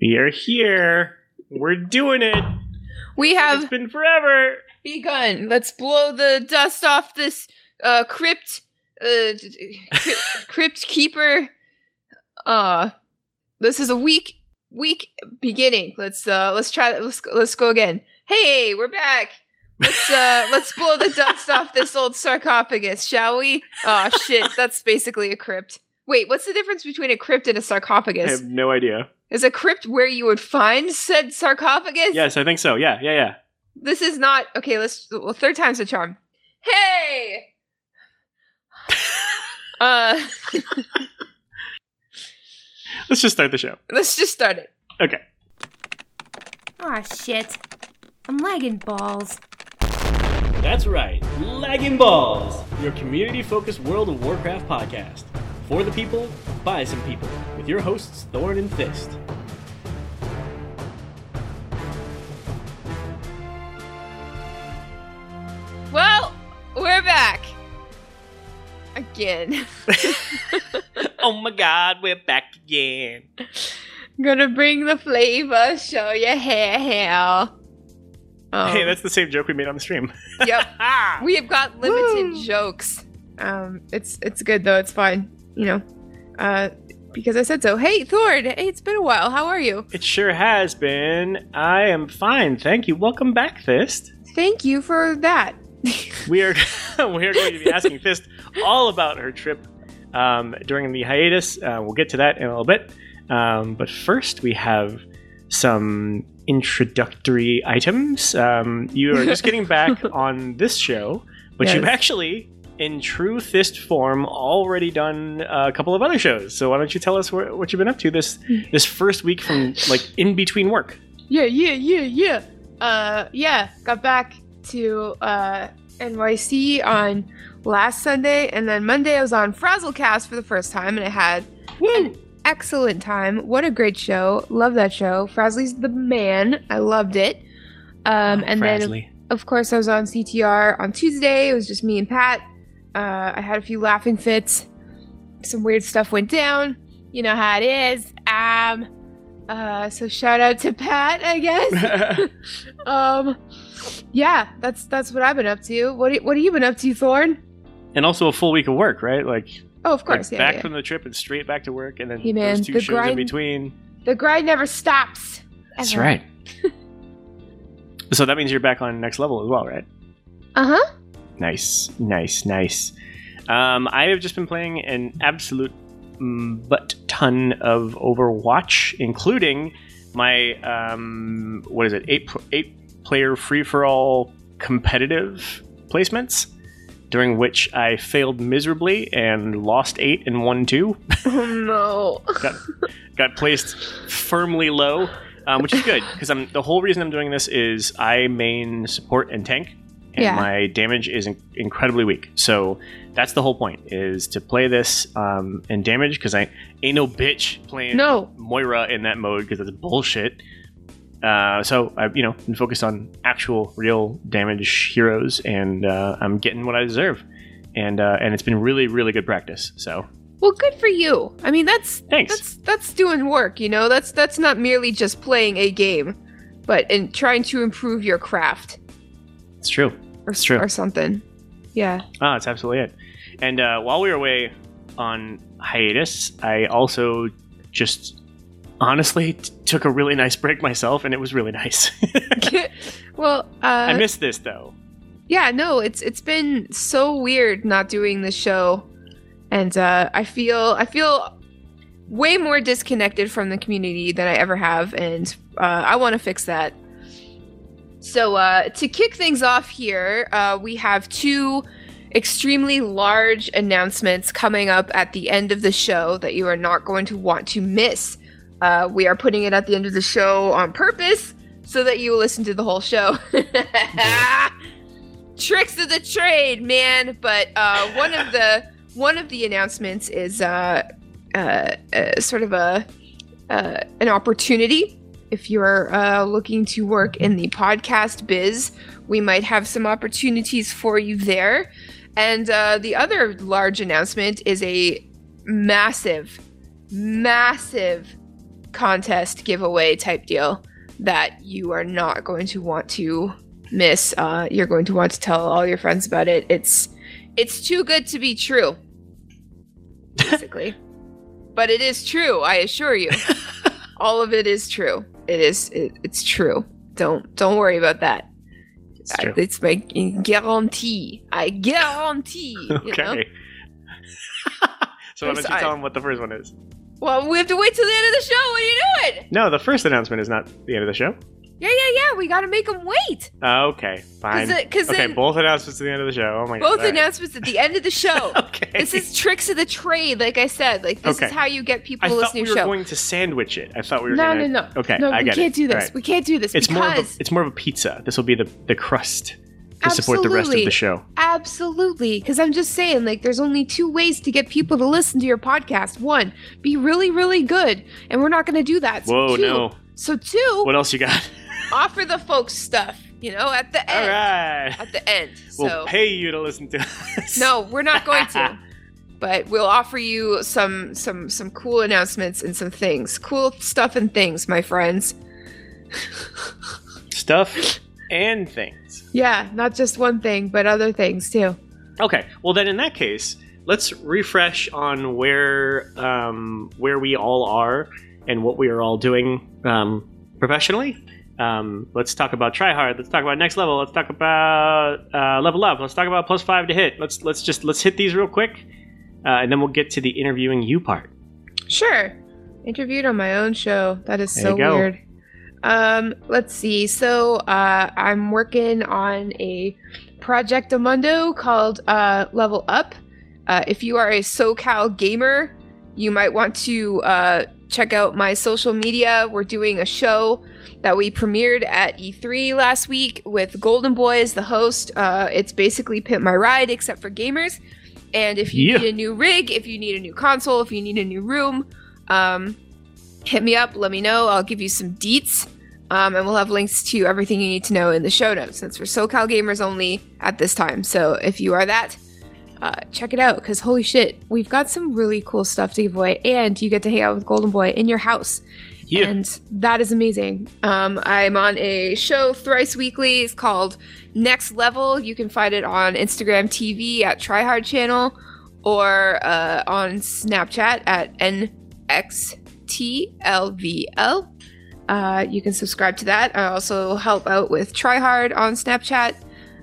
We are here. We're doing it. We have It's been forever. begun. Let's blow the dust off this uh crypt uh d- d- crypt, crypt keeper. Uh this is a weak weak beginning. Let's uh let's try let's let's go again. Hey, we're back. Let's uh let's blow the dust off this old sarcophagus, shall we? Oh shit, that's basically a crypt. Wait, what's the difference between a crypt and a sarcophagus? I have no idea. Is a crypt where you would find said sarcophagus? Yes, I think so. Yeah, yeah, yeah. This is not okay. Let's well, third time's a charm. Hey. uh, Let's just start the show. let's just start it. Okay. Aw, shit. I'm lagging balls. That's right, Lagging Balls, your community focused World of Warcraft podcast. For the people, by some people, with your hosts Thorn and Fist. Again. Oh my god, we're back again. Gonna bring the flavor, show you hair, hair. Um, Hey, that's the same joke we made on the stream. yep. We have got limited Woo. jokes. Um, it's it's good though. It's fine. You know, uh, because I said so. Hey, Thorn. Hey, it's been a while. How are you? It sure has been. I am fine, thank you. Welcome back, Fist. Thank you for that. We are we are going to be asking Fist all about her trip um, during the hiatus. Uh, we'll get to that in a little bit. Um, but first, we have some introductory items. Um, you are just getting back on this show, but you've actually, in true Fist form, already done a couple of other shows. So why don't you tell us wh- what you've been up to this this first week from like in between work? Yeah, yeah, yeah, yeah. Uh, yeah, got back to uh, NYC on last Sunday, and then Monday I was on Frazzlecast for the first time, and I had an excellent time. What a great show! Love that show. Frazzly's the man. I loved it. Um, and then of course I was on CTR on Tuesday. It was just me and Pat. Uh, I had a few laughing fits. Some weird stuff went down. You know how it is. Um, uh, so shout out to Pat, I guess. um, yeah, that's that's what I've been up to. What what have you been up to, Thorn? And also a full week of work, right? Like Oh, of Like, course, yeah. back yeah. from the trip and straight back to work, and then Hey, man, those two the shows in between. the grind never stops. ever. That's right. so that means you're back on next level as well, right? Uh huh. Nice, nice, nice. Um, I have just been playing an absolute mm, butt ton of Overwatch, including my um, what is it? Eight eight player free for all competitive placements, during which I failed miserably and lost eight and won two. Oh no. got got placed firmly low, um, which is good because I'm the whole reason I'm doing this is I main support and tank, and Yeah. my damage is in- incredibly weak. So that's the whole point is to play this um, in damage because I ain't no bitch playing No. Moira in that mode because that's bullshit. Uh, so I, you know, been focused on actual, real damage heroes, and uh, I'm getting what I deserve, and uh, and it's been really, really good practice. So Well, good for you. I mean, that's thanks. that's that's doing work. You know, that's that's not merely just playing a game, but in trying to improve your craft it's true. or It's true. or something. Yeah. Ah, that's absolutely it. And uh, while we were away on hiatus, I also just honestly t- took a really nice break myself, and it was really nice. well, uh, I missed this though. yeah, no, it's it's been so weird not doing the show, and uh, I feel I feel way more disconnected from the community than I ever have, and uh, I want to fix that. So uh, to kick things off here, uh, we have two extremely large announcements coming up at the end of the show that you are not going to want to miss. Uh, we are putting it at the end of the show on purpose so that you will listen to the whole show. Tricks of the trade, man. But uh, one of the one of the announcements is uh, uh, uh, sort of a uh, an opportunity. If you're looking to work in the podcast biz, we might have some opportunities for you there. And the other large announcement is a massive, massive contest giveaway type deal that you are not going to want to miss. Uh, you're going to want to tell all your friends about it. It's it's too good to be true, basically. but it is true. I assure you, all of it is true. It is. It, it's true. Don't don't worry about that. It's I, it's my guarantee. I guarantee. You know? Okay. so why don't you tell them what the first one is? Well, we have to wait till the end of the show. What are you doing? No, the first announcement is not the end of the show. Yeah, yeah, yeah. We gotta make them wait. Uh, okay, fine. Because uh, okay, then both announcements at the end of the show. Oh my god. both all right. announcements at the end of the show. Okay. This is tricks of the trade, like I said. Like this Okay. is how you get people I to thought listen we to were your show. going to sandwich it. I thought we were. no, gonna... no, no. Okay, no, I we get can't it. do this. Right. We can't do this It's more of a, it's more of a pizza. This will be the the crust to support the rest of Absolutely. the show. absolutely. Because I'm just saying, like, there's only two ways to get people to listen to your podcast. One, be really, really good, and we're not going to do that. So Whoa, two, no. So two, What else you got? offer the folks stuff. You know, at the end. right. At the end. We'll so pay you to listen to us. No, we're not going to. but we'll offer you some some some cool announcements and some things. Cool stuff and things, my friends. Stuff and things. Yeah, not just one thing, but other things too. Okay. Well, then in that case, let's refresh on where um, where we all are and what we are all doing um, professionally. Um, let's talk about try hard. Let's talk about next level. Let's talk about uh, level up. Let's talk about plus five to hit. Let's let's just let's hit these real quick, uh, and then we'll get to the interviewing you part. Sure. Interviewed on my own show. That is There so you go. weird. Um, let's see. So uh, I'm working on a project Amundo called uh, Level Up. Uh, if you are a SoCal gamer, you might want to uh, check out my social media. We're doing a show that we premiered at E3 last week with Golden Boy as the host. Uh, it's basically Pimp My Ride, except for gamers. And if you Yeah. need a new rig, if you need a new console, if you need a new room, um, hit me up. Let me know. I'll give you some deets. Um, and we'll have links to everything you need to know in the show notes. That's for SoCal gamers only at this time. So if you are that, uh, check it out because holy shit, we've got some really cool stuff to give away, and you get to hang out with Golden Boy in your house, Yeah. and that is amazing. Um, I'm on a show thrice weekly. It's called Next Level. You can find it on Instagram TV at Tryhard Channel or uh, on Snapchat at NXTLVL. Uh, you can subscribe to that. I also help out with Tryhard on Snapchat.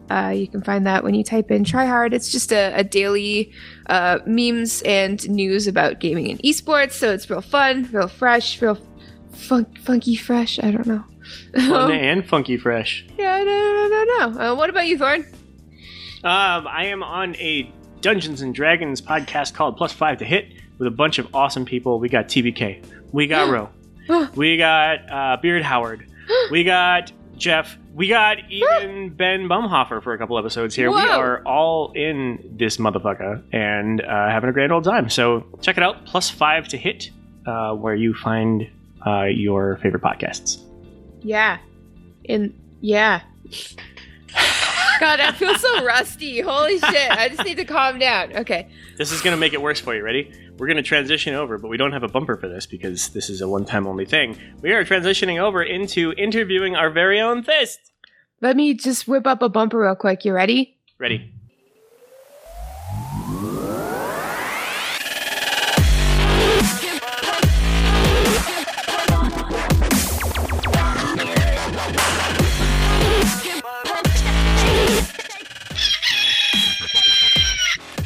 Uh, you can find that when you type in Tryhard. It's just a, a daily uh, memes and news about gaming and esports. So it's real fun, real fresh, real fun- funky fresh. I don't know. Fun and funky fresh. yeah, I don't, know. Uh, what about you, Thorn? Um, I am on a Dungeons and Dragons podcast called Plus Five to Hit with a bunch of awesome people. We got TBK, we got Ro, we got uh, Beard Howard, we got Jeff, we got even Ben Bumhofer for a couple episodes here. We are all in this motherfucker and uh, having a grand old time. So check it out, Plus Five to Hit, uh, where you find uh, your favorite podcasts. Yeah. In yeah. God, I feel so rusty. Holy shit. I just need to calm down. Okay. This is going to make it worse for you. Ready? We're going to transition over, but we don't have a bumper for this because this is a one time only thing. We are transitioning over into interviewing our very own Fist. Let me just whip up a bumper real quick. You ready? Ready?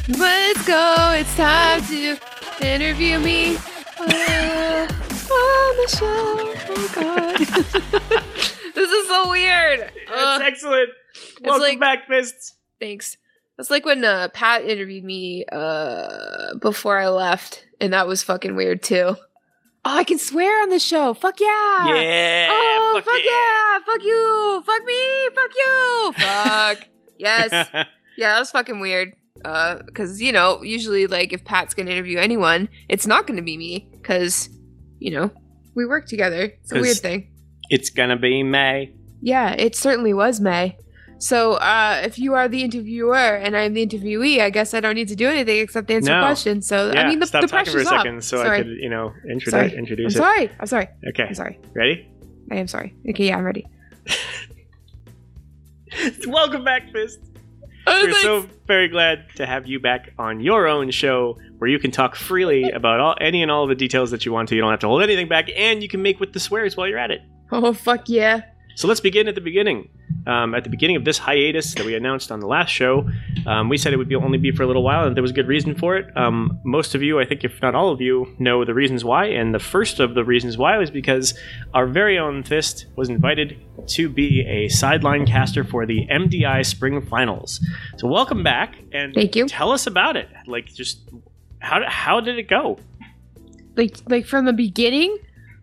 Let's go. It's time to interview me uh, on the show. Oh god. this is so weird. That's Ugh, excellent. Welcome like- back, Fists. thanks. That's like when uh, Pat interviewed me uh, before I left, and that was fucking weird too. Oh, I can swear on the show. Fuck yeah. Yeah. Oh, fuck, yeah. yeah. Fuck you. Fuck me. Fuck you. Fuck. yes. Yeah, that was fucking weird. Uh, cause you know, usually like if Pat's gonna interview anyone, it's not gonna be me, cause you know we work together. It's a weird thing. it's going to be May. Yeah, it certainly was May. So uh, if you are the interviewer and I'm the interviewee, I guess I don't need to do anything except answer No. questions. So yeah, I mean, the, stop the talking for a pressure's off. second so sorry. I could, you know, introduce Sorry. I'm introduce it. sorry. I'm sorry. Okay, I'm sorry. ready? I am sorry. Okay, yeah, I'm ready. Welcome back, Fist. Oh, We're thanks. so very glad to have you back on your own show where you can talk freely about all any and all of the details that you want to. You don't have to hold anything back, and you can make with the swears while you're at it. oh fuck yeah. So let's begin at the beginning. Um, at the beginning of this hiatus that we announced on the last show, um, we said it would be only be for a little while, and there was good reason for it. Um, most of you, I think, if not all of you, know the reasons why. And the first of the reasons why was because our very own Fist was invited to be a sideline caster for the MDI Spring Finals. So welcome back, and Thank you. tell us about it. Like, just how how did it go? Like like from the beginning.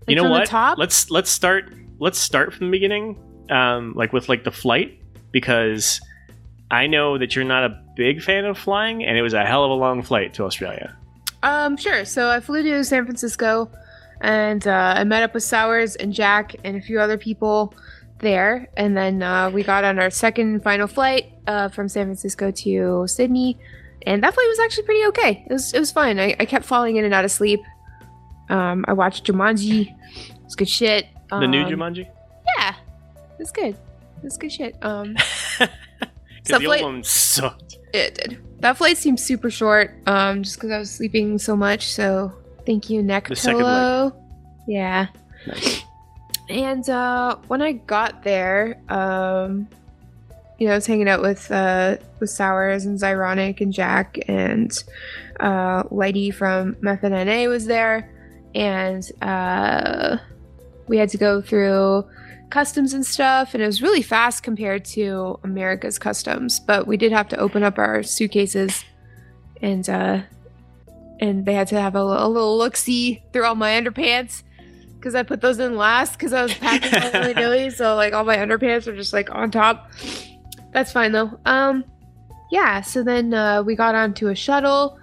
Like you know what? Let's let's start let's start from the beginning, um, like with like the flight, because I know that you're not a big fan of flying, and it was a hell of a long flight to Australia. Um, sure. So I flew to San Francisco, and uh, I met up with Sowers and Jack and a few other people there, and then uh, we got on our second final flight uh, from San Francisco to Sydney, and that flight was actually pretty okay. It was it was fine. I, I kept falling in and out of sleep. Um, I watched Jumanji. It's good shit. The new Um, Jumanji, Yeah, it's good. It's good shit. Um, so the old flight- one sucked. it did. That flight seemed super short, um, just because I was sleeping so much. So thank you, neck The pillow. Yeah. Nice. And uh, when I got there, um, you know, I was hanging out with uh, with Sours and Zyronic and Jack and uh, Lighty from Method NA was there, and uh, we had to go through customs and stuff, and it was really fast compared to America's customs. But we did have to open up our suitcases, and uh, and they had to have a, a little look see through all my underpants because I put those in last because I was packing all willy nilly. So like all my underpants are just like on top. That's fine though. Um, yeah. So then uh, we got onto a shuttle.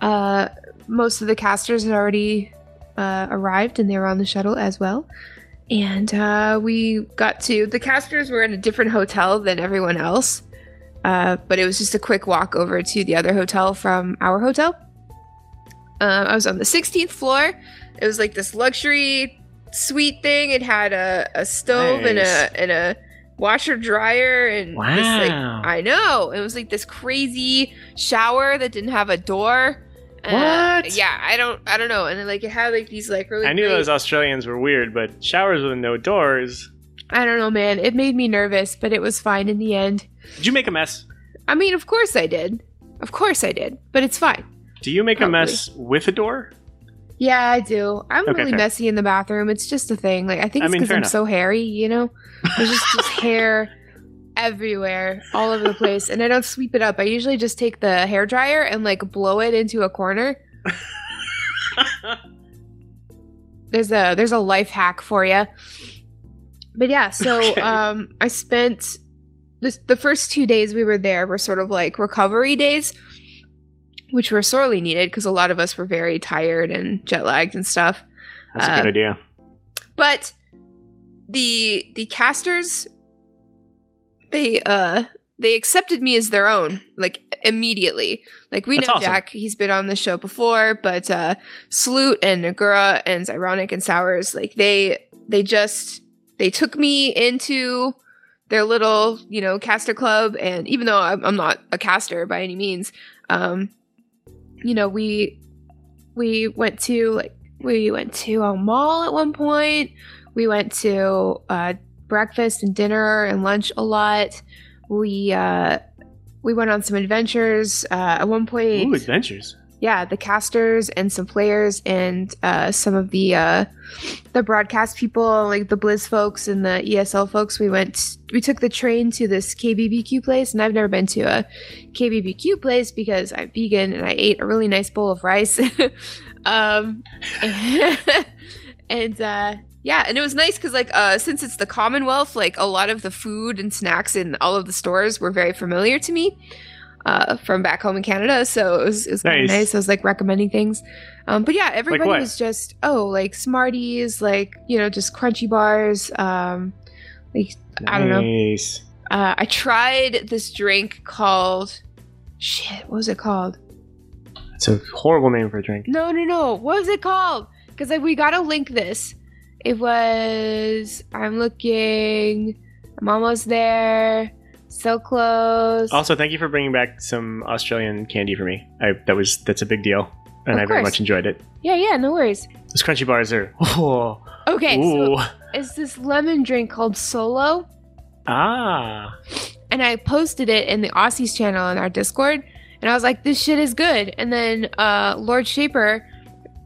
Uh, most of the casters had already uh, arrived and they were on the shuttle as well. And uh, we got to the casters were in a different hotel than everyone else. Uh, but it was just a quick walk over to the other hotel from our hotel. Um, I was on the 16th floor. It was like this luxury suite thing. It had a, a stove and a and a washer dryer and this, like Wow. I know it was like this crazy shower that didn't have a door. Uh, What? yeah, I don't I don't know. And then, like it had like these like really I knew great- those Australians were weird, but showers with no doors. I don't know, man. It made me nervous, but it was fine in the end. Did you make a mess? I mean, of course I did. Of course I did. But it's fine. Do you make Probably. a mess with a door? Yeah, I do. I'm Okay, really fair. messy in the bathroom. It's just a thing. Like I think I it's because I'm enough. so hairy, you know? There's just, just hair everywhere, all over the place. And I don't sweep it up. I usually just take the hair dryer and like blow it into a corner. There's a there's a life hack for you. But yeah, so Okay. um I spent the the first 2 days we were there were sort of like recovery days which were sorely needed because a lot of us were very tired and jet lagged and stuff. That's a Uh, good idea. But the the casters they uh they accepted me as their own like immediately. Like we That's know awesome. Jack, he's been on the show before, but uh Sloot and Naguura and Zyronic and Sours, like they they just they took me into their little, you know, caster club and even though I'm, I'm not a caster by any means, um you know, we we went to like we went to a mall at one point. We went to uh, breakfast and dinner and lunch a lot. We uh, we went on some adventures. Uh, at one point, Ooh, adventures. yeah, the casters and some players and uh, some of the uh, the broadcast people, like the Blizz folks and the ESL folks. We went, we took the train to this KBBQ place, and I've never been to a KBBQ place because I'm vegan and I ate a really nice bowl of rice. um, and uh, yeah, and it was nice because like uh, since it's the Commonwealth, like a lot of the food and snacks in all of the stores were very familiar to me uh, from back home in Canada. So it was, it was kind Nice. of nice. I was like recommending things. Um, but yeah, everybody what? was just, oh, like Smarties, like, you know, just crunchy bars. Um, like, I don't know. Nice. uh, I tried this drink called shit. What was it called? It's a horrible name for a drink. No, no, no. What was it called? Because like, we gotta link this. It was. I'm looking. I'm almost there. So close. Also, thank you for bringing back some Australian candy for me. I, that was that's a big deal, and Of I very course. much enjoyed it. yeah, yeah. No worries. Those crunchy bars are. Oh, Okay, ooh, so it's this lemon drink called Solo, ah, and I posted it in the Aussies channel in our Discord, and I was like, "This shit is good." And then uh, Lord Shaper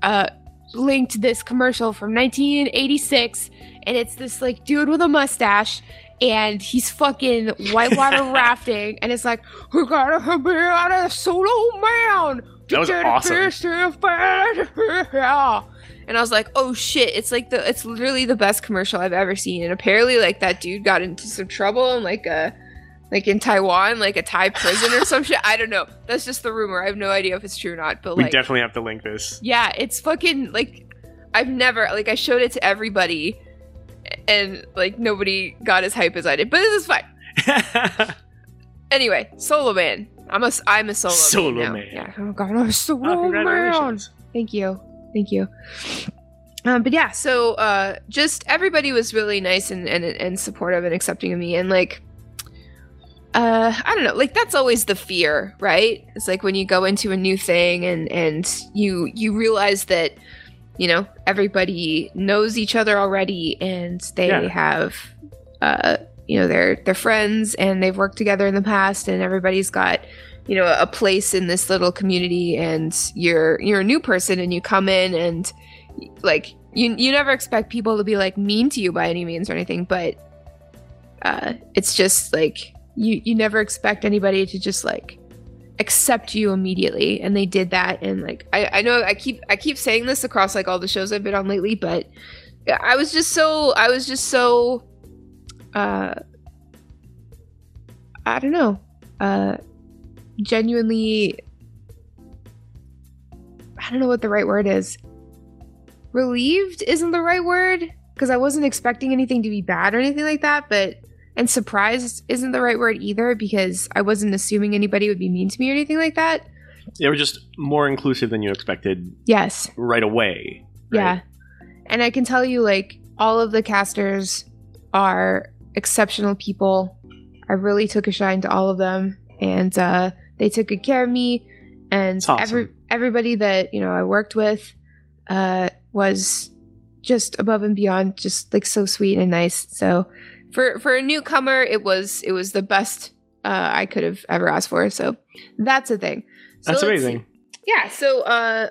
uh, linked this commercial from 1986, and it's this like dude with a mustache. And he's fucking whitewater rafting, and it's like, "We gotta be on a solo man." That was awesome. And I was like, "Oh shit!" It's like the it's literally the best commercial I've ever seen. And apparently, like that dude got into some trouble and like a like in Taiwan, like a Thai prison or some shit. I don't know. That's just the rumor. I have no idea if it's true or not. But we like, definitely have to link this. yeah, it's fucking like I've never like I showed it to everybody, and like nobody got as hype as I did. But this is fine. Anyway, Solo Man. I'm a I'm a solo, Solo man. Man. Yeah, oh god, I'm a solo oh, man. Thank you. Thank you. Um, but yeah, so uh, just everybody was really nice and, and and supportive and accepting of me, and like, uh, I don't know, like that's always the fear, right? It's like when you go into a new thing and and you you realize that you know everybody knows each other already, and they Yeah. have uh, you know they're they're friends and they've worked together in the past, and everybody's got you know a place in this little community and you're you're a new person and you come in and like you you never expect people to be like mean to you by any means or anything but uh it's just like you you never expect anybody to just like accept you immediately and they did that and like I, I know I keep I keep saying this across like all the shows I've been on lately but I was just so I was just so uh I don't know uh genuinely I don't know what the right word is. Relieved isn't the right word because I wasn't expecting anything to be bad or anything like that, but and surprised isn't the right word either because I wasn't assuming anybody would be mean to me or anything like that. They were just more inclusive than you expected Yes. right away. right? Yeah. And I can tell you, like, all of the casters are exceptional people. I really took a shine to all of them, and uh, they took good care of me. And awesome. every everybody that you know I worked with uh, was just above and beyond, just like so sweet and nice. So for for a newcomer, it was it was the best uh, I could have ever asked for. So that's a thing. So That's amazing. Yeah, so uh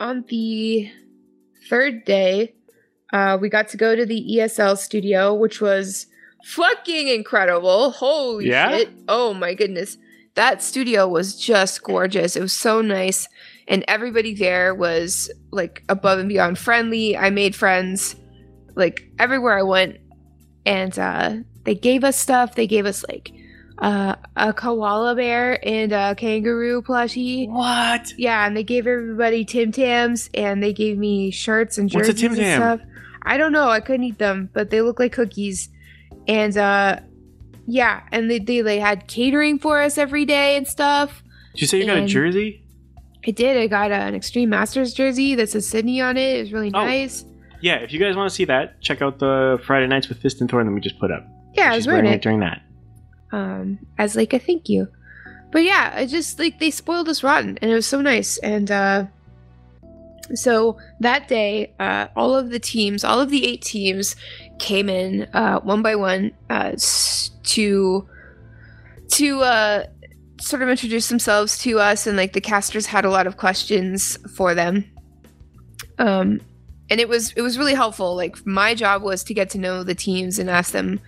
on the third day, uh we got to go to the ESL studio, which was fucking incredible. Holy Yeah? shit. Oh my goodness. That studio was just gorgeous. It was so nice. And everybody there was like above and beyond friendly. I made friends like everywhere I went. And uh they gave us stuff. They gave us like uh, a koala bear and a kangaroo plushie. What? Yeah, and they gave everybody Tim Tams and they gave me shirts and jerseys What's a Tim and Tam? stuff. I don't know. I couldn't eat them, but they look like cookies. And uh yeah, and they, they they had catering for us every day and stuff. Did you say you got a jersey? I did. I got an Extreme Masters jersey that says Sydney on it. It was really Oh. nice. Yeah, if you guys want to see that, check out the Friday Nights with Fist and Thorn that we just put up. Yeah, I was wearing it during that. um, as like a thank you. But yeah, I just like they spoiled us rotten, and it was so nice. And uh, so that day, uh, all of the teams, all of the eight teams, came in uh, one by one uh, to to uh, sort of introduce themselves to us, and like the casters had a lot of questions for them. Um, and it was it was really helpful. Like my job was to get to know the teams and ask them,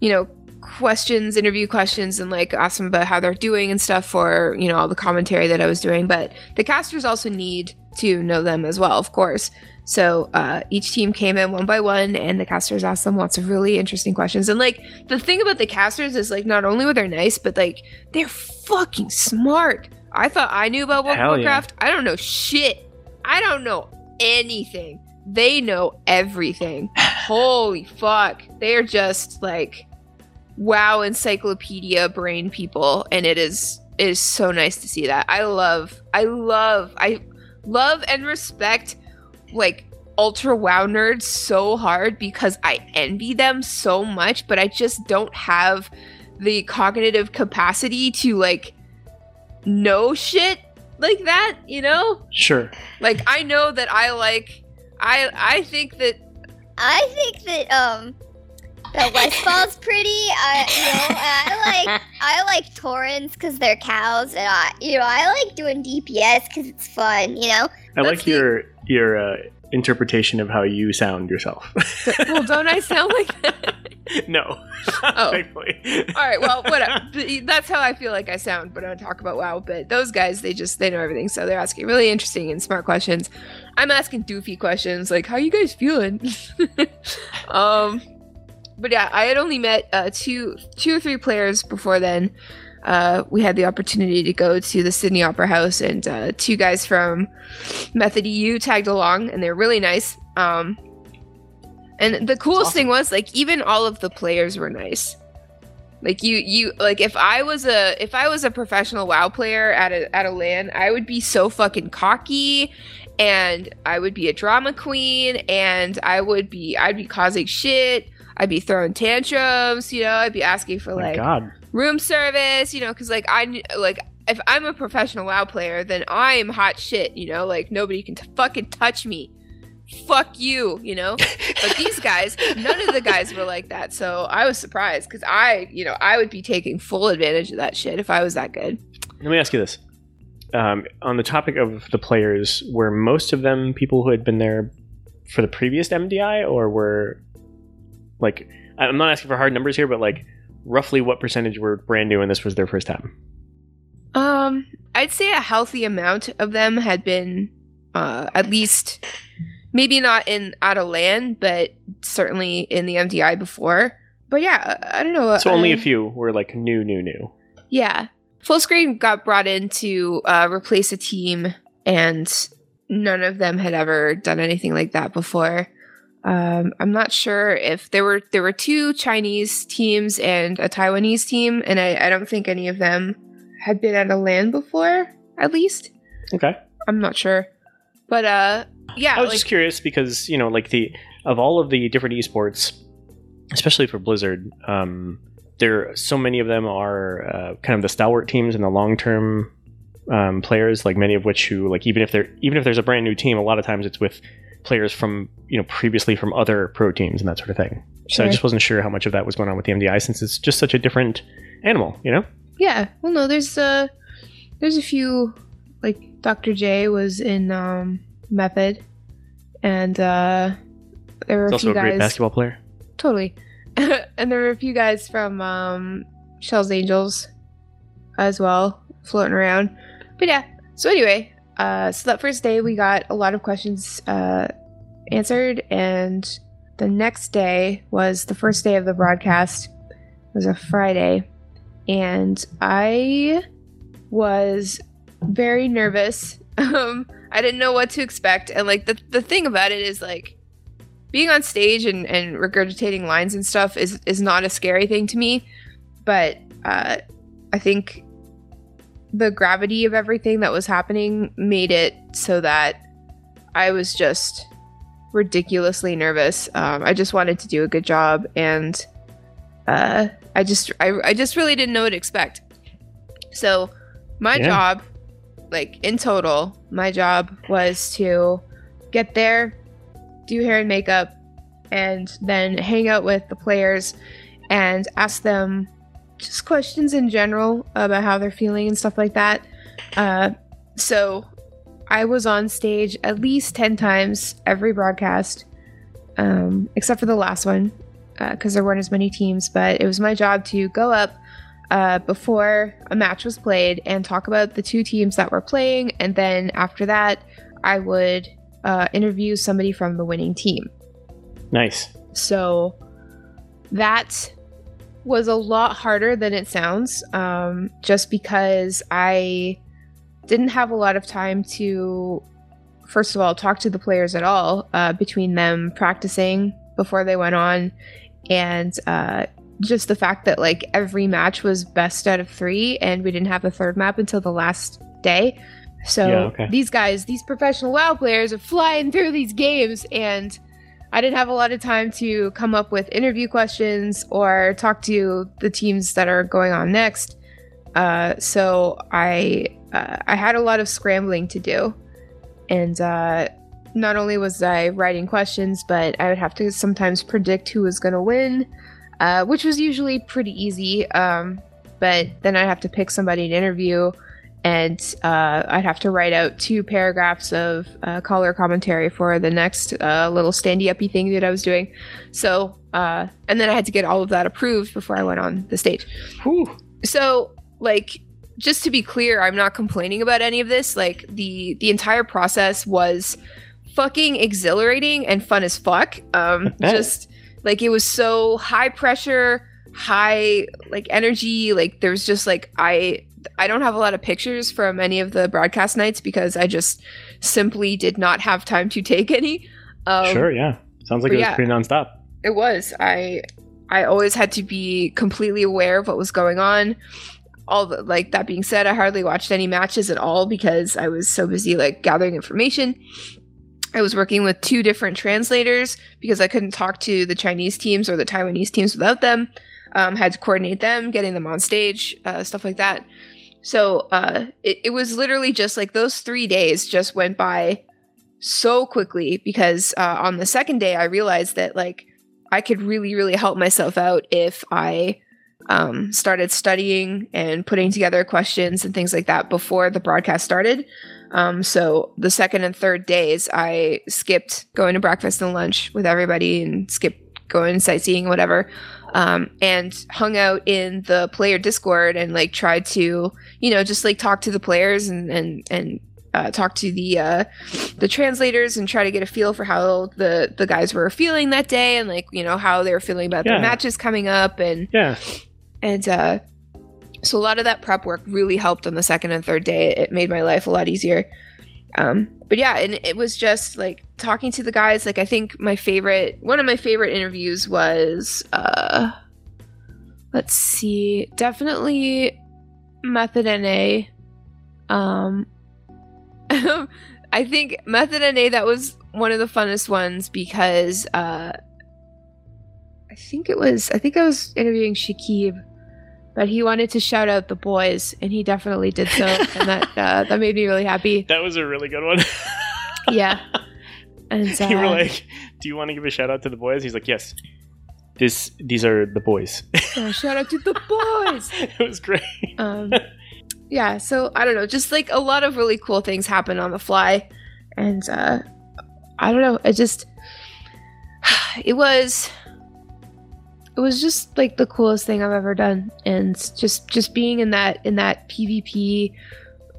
you know, questions, interview questions, and like ask them about how they're doing and stuff for you know all the commentary that I was doing. But the casters also need to know them as well, of course. So uh, each team came in one by one, and the casters asked them lots of really interesting questions. And like the thing about the casters is like not only were they nice, but like they're fucking smart. I thought I knew about World of Hell yeah. Warcraft. I don't know shit. I don't know anything. They know everything. Holy fuck. They're just like WoW encyclopedia brain people, and it is it is so nice to see that. I love, I love, I love and respect like ultra WoW nerds so hard because I envy them so much, but I just don't have the cognitive capacity to like know shit like that, you know? Sure. Like I know that I like I I think that I think that um that Westfall's pretty. I you know I like I like Taurens because they're cows, and I you know I like doing DPS because it's fun. You know. I Let's like see. your your uh, interpretation of how you sound yourself. well don't I sound like that? no. Oh. Thankfully. All right, well, whatever. That's how I feel like I sound when I talk about WoW. But those guys, they just they know everything, so they're asking really interesting and smart questions. I'm asking doofy questions like, "How you guys feeling?" um, but yeah, I had only met uh, two two or three players before then. Uh, we had the opportunity to go to the Sydney Opera House, and uh, two guys from Method EU tagged along, and they're really nice. Um, and the coolest thing was like even all of the players were nice. Like you, you like if I was a if I was a professional WoW player at a at a LAN, I would be so fucking cocky, and I would be a drama queen, and I would be I'd be causing shit. I'd be throwing tantrums, you know. I'd be asking for my like God. room service, you know, because like I kn- like if I'm a professional WoW player, then I am hot shit, you know. Like nobody can t- fucking touch me. Fuck you, you know. But these guys, none of the guys were like that, so I was surprised because I, you know, I would be taking full advantage of that shit if I was that good. Let me ask you this. Um, on the topic of the players, were most of them people who had been there for the previous MDI, or were like I'm not asking for hard numbers here, but like roughly what percentage were brand new and this was their first time? Um, I'd say a healthy amount of them had been, uh, at least, maybe not in out of LAN, but certainly in the MDI before. But yeah, I, don't know. So only a few were like new, new, new. Yeah. Full screen got brought in to uh, replace a team, and none of them had ever done anything like that before. Um, I'm not sure if there were there were two Chinese teams and a Taiwanese team, and I, I don't think any of them had been at a land before. At least Okay. I'm not sure, but uh, yeah, I was like, just curious because you know, like the of all of the different esports, especially for Blizzard, um, there so many of them are uh, kind of the stalwart teams and the long term um, players. Like many of which who like even if they're even if there's a brand new team, a lot of times it's with players from you know previously from other pro teams and that sort of thing. So I just wasn't sure how much of that was going on with the MDI since it's just such a different animal, you know. Yeah. Well, no, there's uh there's a few like Dr. J was in um Method, and uh there were He's a also few a great guys basketball player. totally, and there were a few guys from um Shell's Angels as well floating around. But yeah. So anyway, uh, so that first day we got a lot of questions uh answered, and the next day was the first day of the broadcast. It was a Friday and I was very nervous. Um, I didn't know what to expect, and like the the thing about it is like being on stage and, and regurgitating lines and stuff is is not a scary thing to me, but uh, I think the gravity of everything that was happening made it so that I was just ridiculously nervous. Um, I just wanted to do a good job, and uh, I just I, I just really didn't know what to expect. So my Yeah. job, like in total, my job was to get there, do hair and makeup, and then hang out with the players and ask them just questions in general about how they're feeling and stuff like that. Uh, so I was on stage at least 10 times every broadcast, um, except for the last one, because there weren't as many teams. But it was my job to go up uh, before a match was played and talk about the two teams that were playing. And then after that, I would uh, interview somebody from the winning team. Nice. So that was a lot harder than it sounds, um, just because I didn't have a lot of time to, first of all, talk to the players at all uh, between them practicing before they went on and uh, just the fact that like every match was best out of three, and we didn't have a third map until the last day. So Yeah, okay. these guys, these professional WoW players, are flying through these games, and I didn't have a lot of time to come up with interview questions or talk to the teams that are going on next. Uh, so I uh, I had a lot of scrambling to do, and uh, not only was I writing questions, but I would have to sometimes predict who was going to win, uh, which was usually pretty easy. Um, but then I'd have to pick somebody to interview, and uh, I'd have to write out two paragraphs of uh, color commentary for the next uh, little standy uppy thing that I was doing. So, uh, and then I had to get all of that approved before I went on the stage. Whew. So, like, just to be clear, I'm not complaining about any of this. Like, the the entire process was fucking exhilarating and fun as fuck. Um, just like it was so high pressure, high like energy. Like, there's just like I I don't have a lot of pictures from any of the broadcast nights because I just simply did not have time to take any. Um, sure, yeah. Sounds like it was yeah. pretty nonstop. it was. I I always had to be completely aware of what was going on. All the, like that being said, I hardly watched any matches at all because I was so busy like gathering information. I was working with two different translators because I couldn't talk to the Chinese teams or the Taiwanese teams without them. Um, had to coordinate them, getting them on stage, uh, stuff like that. So uh, it, it was literally just like those three days just went by so quickly because uh, on the second day I realized that like I could really, really help myself out if I um, started studying and putting together questions and things like that before the broadcast started. Um, so the second and third days, I skipped going to breakfast and lunch with everybody and skipped going sightseeing, whatever, um, and hung out in the player Discord and like tried to, you know, just like talk to the players and and and uh, talk to the uh, the translators and try to get a feel for how the the guys were feeling that day and like you know how they were feeling about Yeah. their matches coming up and Yeah. and uh, so a lot of that prep work really helped on the second and third day. It made my life a lot easier. Um, but yeah, and it was just like talking to the guys. Like I think my favorite, one of my favorite interviews was, uh, let's see, definitely Method NA. Um, I think Method NA that was one of the funnest ones because uh, I think it was I think I was interviewing Shakib, but he wanted to shout out the boys, and he definitely did so, and that uh, that made me really happy. That was a really good one. Yeah, and uh, you were like, "Do you want to give a shout out to the boys?" He's like, "Yes." This these are the boys. uh, shout out to the boys. it was great. um, yeah, so I don't know, just like a lot of really cool things happen on the fly, and uh, I don't know, it just it was it was just like the coolest thing I've ever done, and just just being in that in that PvP,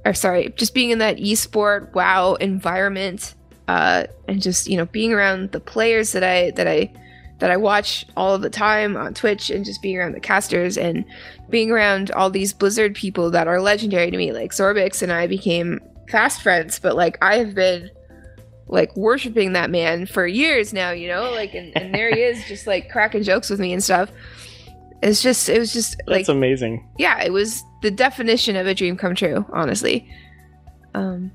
or sorry, just being in that esport WoW environment, uh, and just you know being around the players that I that I that I watch all the time on Twitch, and just being around the casters and being around all these Blizzard people that are legendary to me, like Zorbix and I became fast friends, but like I have been like worshiping that man for years now, you know, like and, and there he is just like cracking jokes with me and stuff. It's just it was just like That's amazing. yeah, it was the definition of a dream come true, honestly. Um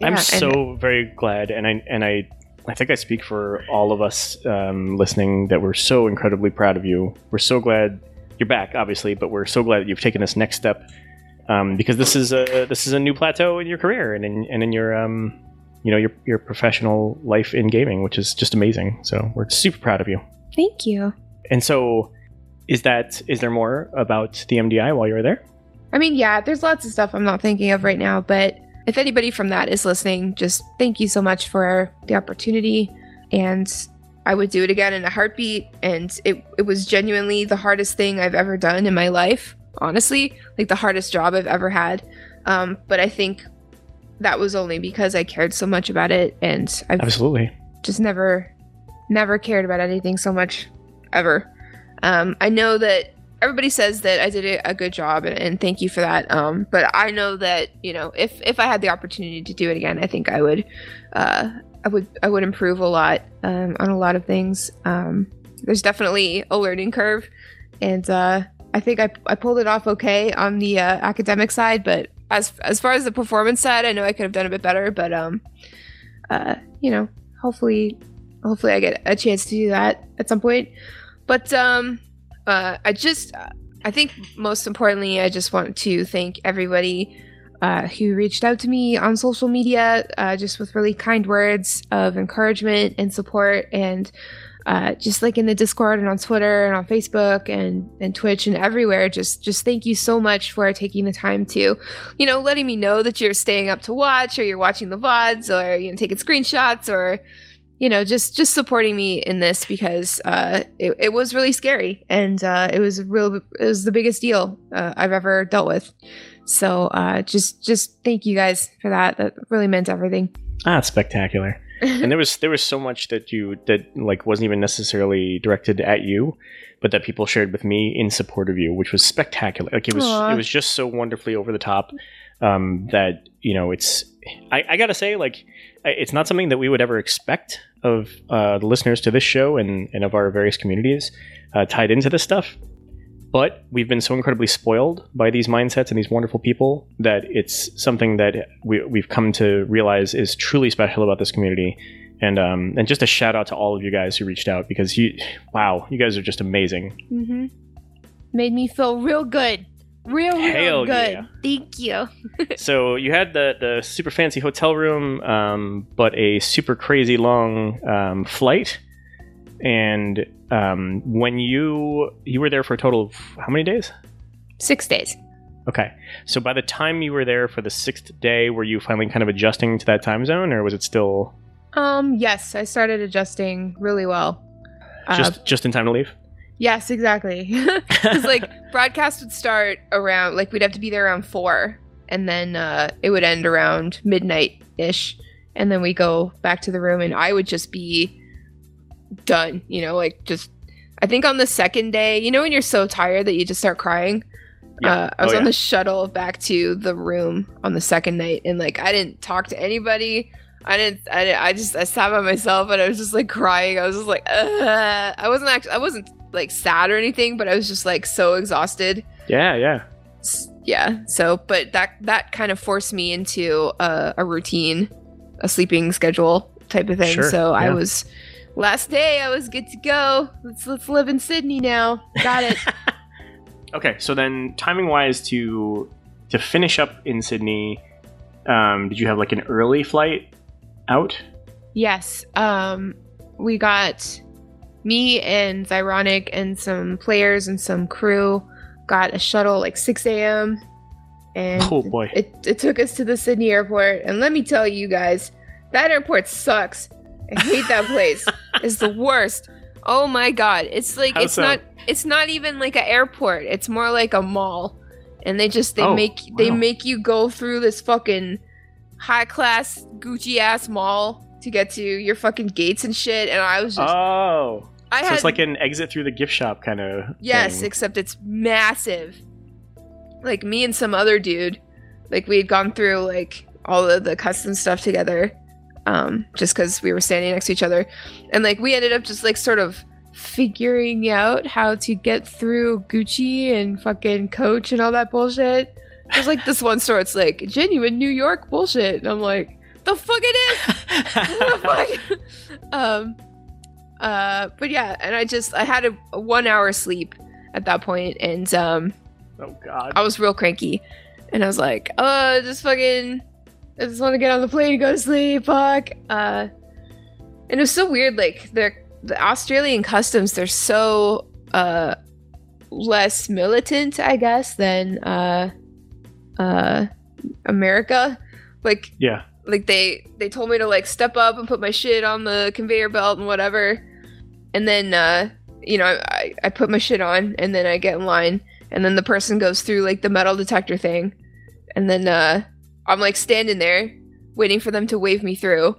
yeah, I'm and- so very glad, and I and I I think I speak for all of us um, listening that we're so incredibly proud of you. We're so glad you're back, obviously, but we're so glad that you've taken this next step um, because this is a this is a new plateau in your career and in and in your um, you know your your professional life in gaming, which is just amazing. So we're super proud of you. thank you. And so, is that is there more about the MDI while you were there? I mean, yeah, there's lots of stuff I'm not thinking of right now, but if anybody from that is listening, just thank you so much for the opportunity. And I would do it again in a heartbeat. And it, it was genuinely the hardest thing I've ever done in my life, honestly, like the hardest job I've ever had. Um, but I think that was only because I cared so much about it. And I've Absolutely. just never never cared about anything so much ever um, i know that everybody says that i did a, good job and, and thank you for that um, but i know that you know if if i had the opportunity to do it again i think i would uh, i would i would improve a lot um, on a lot of things um, there's definitely a learning curve, and uh, I think I, I pulled it off okay on the uh, academic side. But as as far as the performance side, I know I could have done a bit better. But um, uh, you know, hopefully, hopefully I get a chance to do that at some point. But um, uh, I just, I think most importantly, I just want to thank everybody uh, who reached out to me on social media, uh, just with really kind words of encouragement and support, and uh, just like in the Discord and on Twitter and on Facebook and and Twitch and everywhere. Just just thank you so much for taking the time to, you know, letting me know that you're staying up to watch or you're watching the vods or you know taking screenshots or you know just just supporting me in this because uh, it, it was really scary and uh, it was real it was the biggest deal uh, I've ever dealt with. So uh, just just thank you guys for that. That really meant everything. Ah, spectacular. And there was there was so much that you that like wasn't even necessarily directed at you, but that people shared with me in support of you, which was spectacular. Like it was Aw. it was just so wonderfully over the top um, that you know it's I, I gotta say like it's not something that we would ever expect of uh, the listeners to this show and, and of our various communities uh, tied into this stuff. But we've been so incredibly spoiled by these mindsets and these wonderful people that it's something that we, we've come to realize is truly special about this community. And um, and just a shout out to all of you guys who reached out because you, wow, you guys are just amazing. Mm-hmm. Made me feel real good. Real, real Hell good. yeah. Thank you. so you had the the super fancy hotel room, um, but a super crazy long um, flight. And um, when you you were there for a total of how many days? Six days. Okay, so by the time you were there for the sixth day, were you finally kind of adjusting to that time zone, or was it still Um, yes, I started adjusting really well. Uh, just just in time to leave? yes, exactly. Because like broadcast would start around like we'd have to be there around four, and then uh, it would end around midnight ish, and then we go back to the room, and I would just be done. You know, like just. I think on the second day, you know, when you're so tired that you just start crying. Yeah. Uh, I was Oh, on yeah. the shuttle back to the room on the second night, and like I didn't talk to anybody. I didn't. I, didn't, I just I sat by myself and I was just like crying. I was just like, Ugh. I wasn't actually. I wasn't like sad or anything, but I was just like so exhausted. Yeah, yeah. Yeah. So, but that that kind of forced me into a, a routine, a sleeping schedule type of thing. Sure, So I was last day. I was good to go. Let's let's live in Sydney now. Got it. Okay, so then timing wise to to finish up in Sydney, um, did you have like an early flight out? Yes. Um, we got me and Zyronic and some players and some crew got a shuttle like 6 a.m. And Oh boy. it, it took us to the Sydney airport. And let me tell you guys, that airport sucks. I hate that place. it's the worst. Oh my god. It's like How it's so? not it's not even like an airport. It's more like a mall. And they just they Oh, make they make you go through this fucking high class Gucci ass mall to get to your fucking gates and shit. And I was just Oh, I so had it's like an exit through the gift shop kind of. Yes, thing. except it's massive. Like me and some other dude, like we had gone through like all of the custom stuff together, um, just because we were standing next to each other, and like we ended up just like sort of figuring out how to get through Gucci and fucking Coach and all that bullshit. There's like this one store, it's like genuine New York bullshit, and I'm like, the fuck it is the fuck? um, uh, but yeah, and I just I had a, a one hour sleep at that point, and um, oh God. I was real cranky, and I was like, uh, just fucking, I just want to get on the plane and go to sleep, fuck. Uh, and it was so weird, like the the Australian customs, they're so uh less militant, I guess, than uh uh America. Like Yeah. like they they told me to like step up and put my shit on the conveyor belt and whatever and then uh you know I, I put my shit on and then i get in line and then the person goes through like the metal detector thing and then uh i'm like standing there waiting for them to wave me through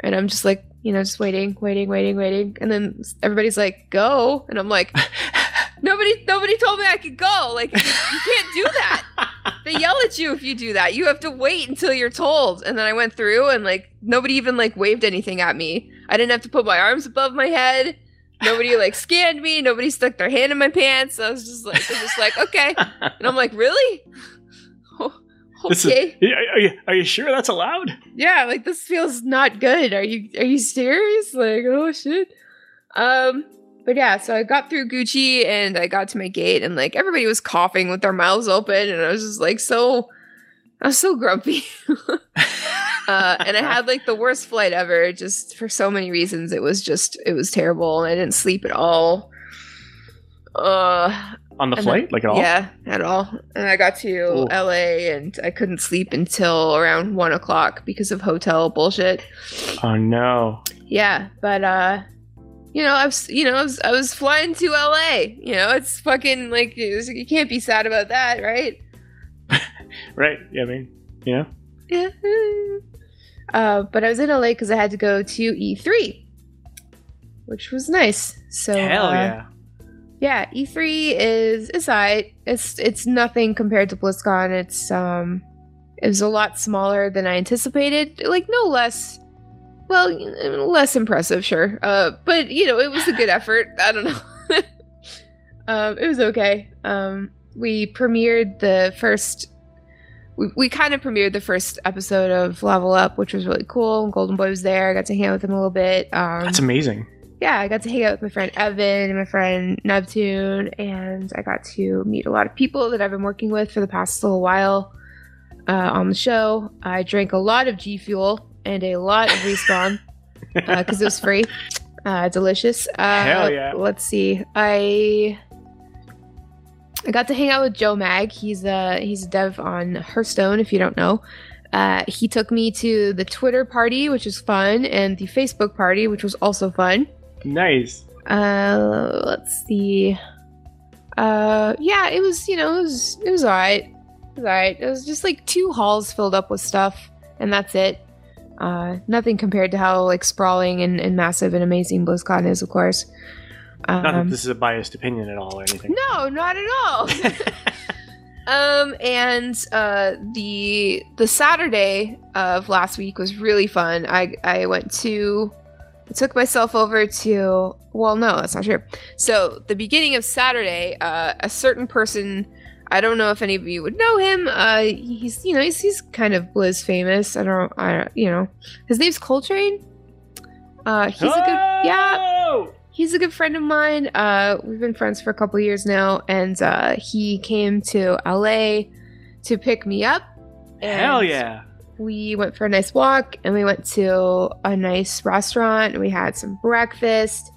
and i'm just like you know just waiting waiting waiting waiting and then everybody's like go and i'm like nobody nobody told me i could go like you can't do that they yell at you if you do that. You have to wait until you're told. And then I went through and like nobody even like waved anything at me. I didn't have to put my arms above my head. Nobody like scanned me. Nobody stuck their hand in my pants. I was just like, I was just like, okay. And I'm like, really? This is- are, you, are you sure that's allowed? yeah, like this feels not good. Are you are you serious? Like, oh shit. Um, but yeah, so I got through Gucci and I got to my gate and like everybody was coughing with their mouths open and I was just like so I was so grumpy. uh, and I had like the worst flight ever, just for so many reasons. It was just it was terrible and I didn't sleep at all. Uh on the and flight, like at all. yeah, at all. And I got to Ooh. LA and I couldn't sleep until around one o'clock because of hotel bullshit. Oh no. Yeah, but uh you know, I was you know, I was I was flying to LA. You know, it's fucking like it was- you can't be sad about that, right? Right. Yeah. I mean, you know. Yeah. Uh, but I was in LA because I had to go to E3, which was nice. So Hell uh, yeah. Yeah, E3 is is alright. It's it's nothing compared to BlizzCon. It's um, it was a lot smaller than I anticipated. Like no less, well, less impressive, sure. Uh, but you know, it was a good effort. I don't know. um, it was okay. Um, we premiered the first. We, we kind of premiered the first episode of Level Up, which was really cool. Golden Boy was there. I got to hang out with him a little bit. Um, That's amazing. Yeah, I got to hang out with my friend Evan and my friend Neptune, and I got to meet a lot of people that I've been working with for the past little while uh, on the show. I drank a lot of G Fuel and a lot of Respawn because it was free. Uh, delicious. Uh, Hell yeah. Let's see. I I got to hang out with Joe Mag. He's a he's a dev on Hearthstone. If you don't know, uh, he took me to the Twitter party, which was fun, and the Facebook party, which was also fun. Nice. Uh, let's see. Uh, yeah, it was you know it was it was alright. It was alright. It was just like two halls filled up with stuff, and that's it. Uh, nothing compared to how like sprawling and, and massive and amazing BlizzCon is, of course. Not that Um, this is a biased opinion at all or anything. no, not at all. um, and uh, the the Saturday of last week was really fun. I I went to I took myself over to well, no, that's not true. So the beginning of Saturday, uh, a certain person. I don't know if any of you would know him. Uh, he's you know he's, he's kind of Blizz famous. I don't I you know his name's Coltrane. Uh, he's a good yeah Oh! he's a good friend of mine. Uh, we've been friends for a couple years now, and uh, he came to LA to pick me up. Hell yeah. We went for a nice walk, and we went to a nice restaurant, and we had some breakfast,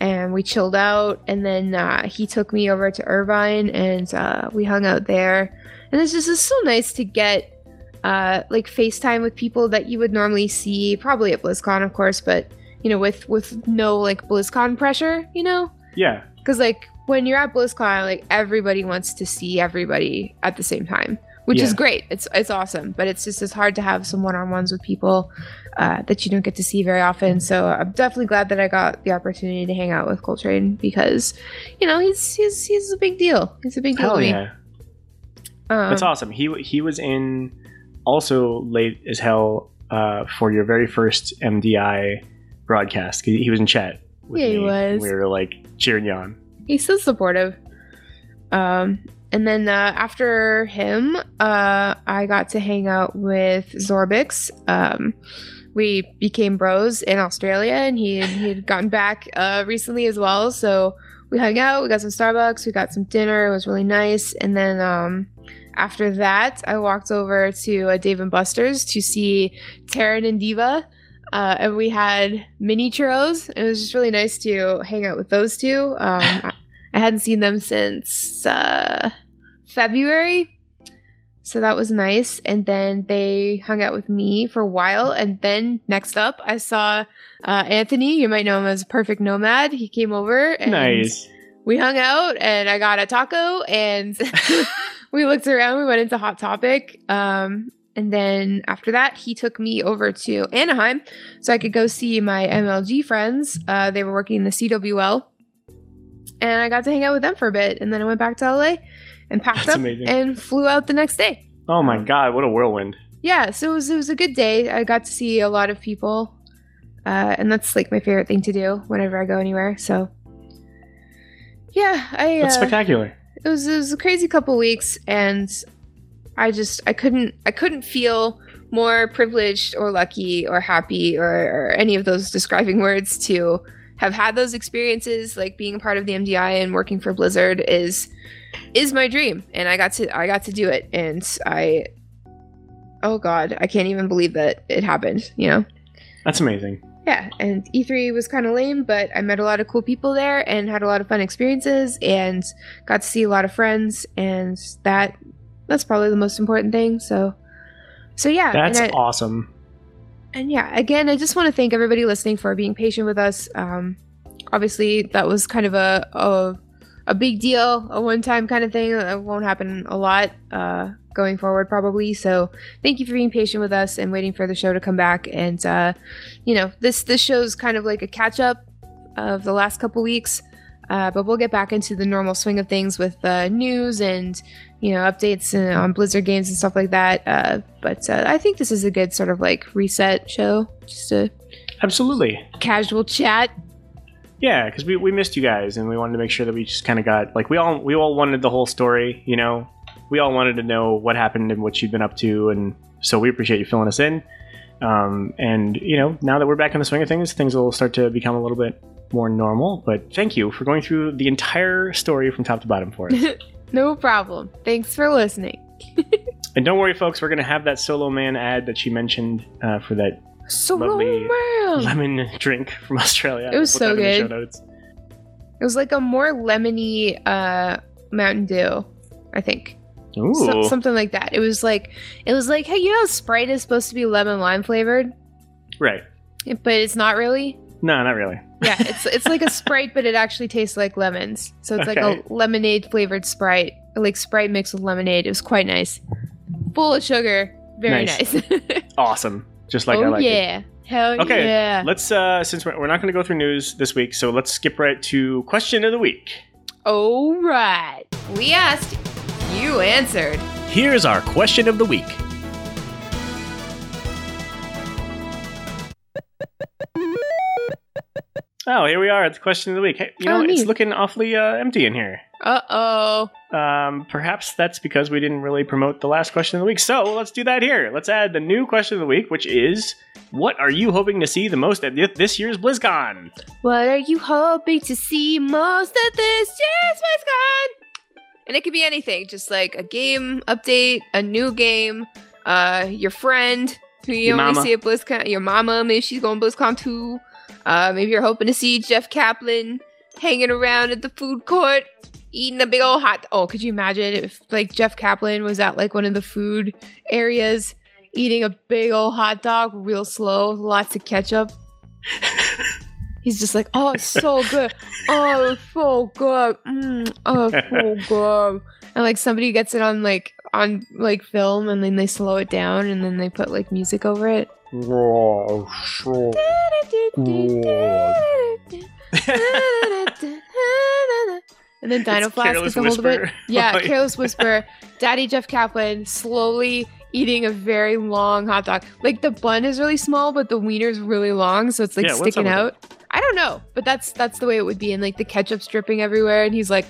and we chilled out. And then uh, he took me over to Irvine, and uh, we hung out there. And it's just it's so nice to get uh, like FaceTime with people that you would normally see, probably at BlizzCon, of course, but you know, with with no like BlizzCon pressure, you know, Yeah. because like when you're at BlizzCon, like everybody wants to see everybody at the same time, which is great. It's it's awesome, but it's just as hard to have some one-on-ones with people uh, that you don't get to see very often. So I'm definitely glad that I got the opportunity to hang out with Coltrane because, you know, he's he's he's a big deal. He's a big deal Hell to me. yeah. Um, That's awesome. He he was in also late as hell uh, for your very first MDI broadcast. He he was in chat. with Yeah, he me. was. We were like cheering you on. he's so supportive. Um, and then uh, after him, uh, I got to hang out with Zorbix. Um, we became bros in Australia, and he had, he had gotten back uh, recently as well. So we hung out. We got some Starbucks. We got some dinner. It was really nice. And then um, after that, I walked over to uh, Dave and Buster's to see Taryn and Diva. Uh, and we had mini churros. It was just really nice to hang out with those two. Um, I, hadn't seen them since uh, February. So that was nice. And then they hung out with me for a while. And then next up, I saw uh, Anthony. You might know him as Perfect Nomad. He came over and nice. we hung out and I got a taco and we looked around. We went into Hot Topic. Um, and then after that, he took me over to Anaheim so I could go see my MLG friends. Uh, they were working in the CWL. And I got to hang out with them for a bit. And then I went back to LA and packed That's up amazing. and flew out the next day. Oh my god, what a whirlwind. Yeah, so it was, it was a good day. I got to see a lot of people. Uh, uh, and that's like my favorite thing to do whenever I go anywhere. So, yeah, I That's uh, spectacular. it was it was a crazy couple weeks, and I just I couldn't I couldn't feel more privileged or lucky or happy or, or any of those describing words to have had those experiences. Like being a part of the MDI and working for Blizzard is is my dream, and I got to I got to do it, and I oh god I can't even believe that it happened. You know. That's amazing. Yeah, and E3 was kind of lame, but I met a lot of cool people there and had a lot of fun experiences and got to see a lot of friends and that that's probably the most important thing. So so yeah, That's I- awesome. And yeah, again, I just want to thank everybody listening for being patient with us. Um obviously that was kind of a a, a big deal, a one-time kind of thing that won't happen a lot uh going forward probably. So thank you for being patient with us and waiting for the show to come back and uh you know this this show's kind of like a catch up of the last couple weeks uh, but we'll get back into the normal swing of things with uh, news and you know updates uh, on blizzard games and stuff like that uh, but uh, i think this is a good sort of like reset show just a Absolutely. casual chat Yeah, because we, we missed you guys, and we wanted to make sure that we just kind of got like we all we all wanted the whole story. You know, we all wanted to know what happened and what you'd been up to, and so we appreciate you filling us in. Um, and you know, now that we're back in the swing of things, things will start to become a little bit more normal. But thank you for going through the entire story from top to bottom for us. no problem thanks for listening and don't worry, folks, we're gonna have that solo man ad that she mentioned uh, for that Solo Lovely man. lemon drink from Australia. It was so that in the good. show notes. it was like a more lemony uh mountain dew i think Ooh, So- something like that. It was like it was like, hey, you know, Sprite is supposed to be lemon lime flavored, right? but it's not really. No, not really. Yeah, it's it's like a Sprite, but it actually tastes like lemons. So it's like a lemonade flavored Sprite, like Sprite mixed with lemonade. It was quite nice, full of sugar, very Nice. nice. Awesome, just like I oh like it. yeah, hell Okay, yeah! Let's uh since we're, we're not going to go through news this week, so let's skip right to question of the week. All right, we asked, you answered. Here's our question of the week. Oh, here we are at the question of the week. Hey, you know, Oh, it's looking awfully uh, empty in here. Uh oh. Um, perhaps that's because we didn't really promote the last question of the week. So let's do that here. Let's add the new question of the week, which is, "What are you hoping to see the most at this year's BlizzCon?" What are you hoping to see most at this year's BlizzCon? And it could be anything, just like a game update, a new game, uh, your friend who you Your only mama. see at BlizzCon, your mama, maybe she's going BlizzCon too. Uh, maybe you're hoping to see Jeff Kaplan hanging around at the food court, eating a big old hot. Oh, could you imagine if like Jeff Kaplan was at like one of the food areas, eating a big old hot dog, real slow, lots of ketchup. He's just like, oh, it's so good. Oh, it's so good. Mm, oh, it's so good. And like somebody gets it on like on like film, and then they slow it down, and then they put like music over it. And then Dino It's Flask gets a hold of it. Yeah, Careless Whisper. Daddy Jeff Kaplan slowly eating a very long hot dog. Like the bun is really small, but the wiener's really long, so it's like Yeah, sticking out. I don't know, but that's that's the way it would be. And like the ketchup's dripping everywhere, and he's like,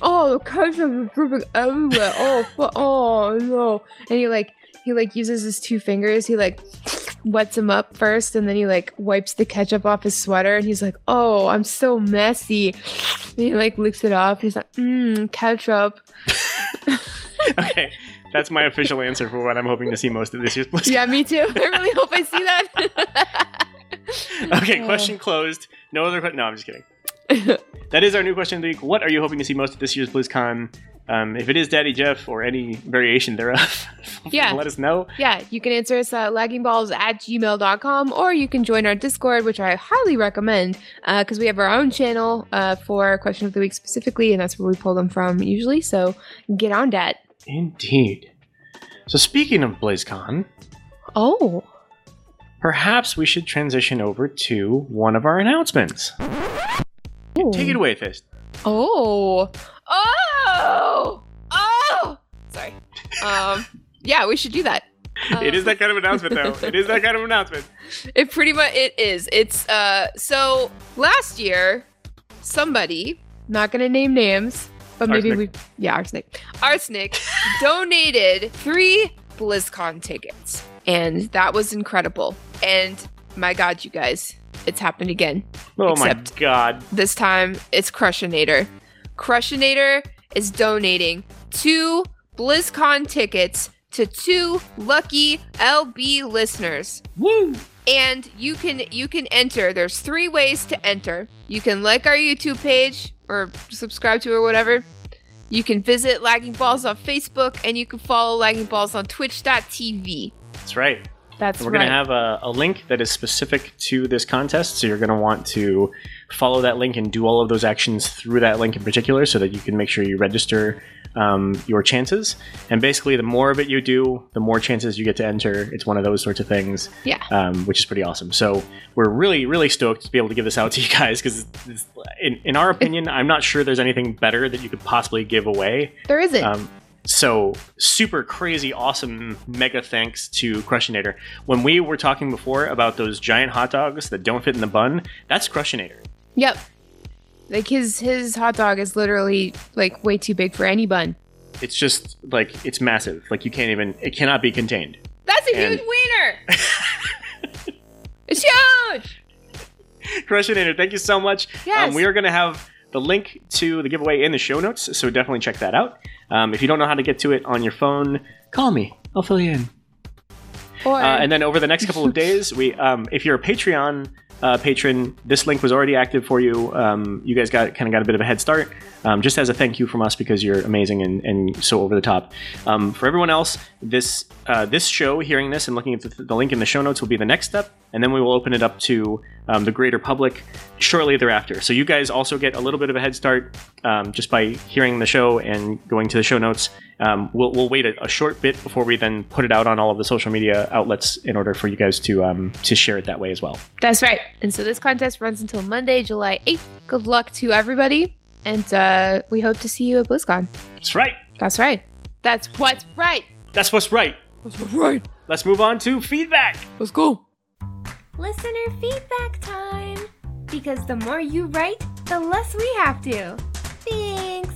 "Oh, the ketchup is dripping everywhere. Oh, oh no!" And he like he like uses his two fingers. He like wets him up first, and then he like wipes the ketchup off his sweater, and he's like, "Oh, I'm so messy." And he like licks it off. He's like, "Mmm, ketchup." okay, that's my official answer for what I'm hoping to see most of this year's BlizzCon. Yeah, me too. I really hope I see that. Okay, question closed. No other question. No, I'm just kidding. That is our new question of the week. What are you hoping to see most at this year's BlizzCon? Um, if it is Daddy Jeff or any variation thereof, Yeah. let us know. yeah, you can answer us at laggingballs at gmail.com or you can join our Discord, which I highly recommend because we have our own channel uh, for Question of the Week specifically, and that's where we pull them from usually. So get on that. Indeed. So speaking of BlizzCon, Oh. perhaps we should transition over to one of our announcements. Take it away, Fist. Oh. Oh. Oh. Sorry. Um. Yeah, we should do that. it is that kind of announcement, though. It is that kind of announcement. It pretty much it is. It's uh so last year somebody, not gonna name names, but maybe Arsenic. we yeah, arsenic. Arsenic donated three BlizzCon tickets. And that was incredible. And my god, you guys, it's happened again. Oh Except- my god. This time it's Crushinator. Crushinator is donating two BlizzCon tickets to two lucky LB listeners. Woo! And you can you can enter. There's three ways to enter. You can like our YouTube page or subscribe to it or whatever. You can visit Lagging Balls on Facebook and you can follow Lagging Balls on twitch.tv. That's right. That's right. We're right. going to have a, a link that is specific to this contest. So you're going to want to follow that link and do all of those actions through that link in particular so that you can make sure you register um, your chances. And basically, the more of it you do, the more chances you get to enter. It's one of those sorts of things, yeah. um, which is pretty awesome. So we're really, really stoked to be able to give this out to you guys because, in, in our opinion, I'm not sure there's anything better that you could possibly give away. There isn't. Um, so super crazy awesome mega thanks to Crushinator. When we were talking before about those giant hot dogs that don't fit in the bun, that's Crushinator. Yep. Like his his hot dog is literally like way too big for any bun. It's just like it's massive. Like you can't even it cannot be contained. That's a And- huge wiener. it's huge. Crushinator, thank you so much. Yes. Um, we are going to have the link to the giveaway in the show notes, so definitely check that out. Um, if you don't know how to get to it on your phone, call me. I'll fill you in. Or Uh, and then over the next couple of days, we um, if you're a Patreon uh, patron, this link was already active for you. Um, you guys got kind of got a bit of a head start, um, just as a thank you from us because you're amazing and, and so over the top. Um, for everyone else, this uh, this show, hearing this and looking at the, the link in the show notes will be the next step, and then we will open it up to um, the greater public shortly thereafter. So you guys also get a little bit of a head start um, just by hearing the show and going to the show notes. Um, we'll, we'll wait a, a short bit before we then put it out on all of the social media outlets in order for you guys to um, to share it that way as well. That's right. And so this contest runs until Monday, July 8th. Good luck to everybody. And uh, we hope to see you at BlizzCon. That's right. That's right. That's what's right. That's what's right. That's what's right. Let's move on to feedback. Let's go. Listener feedback time. Because the more you write, the less we have to. Thanks.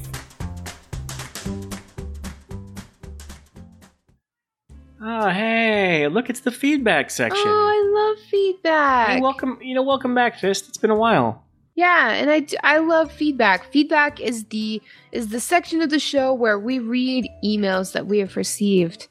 Oh, hey, look, it's the feedback section. Oh, I love feedback. Hey, welcome, you know, welcome back, Fist. It's been a while. Yeah, and I, I love feedback. Feedback is the is the section of the show where we read emails that we have received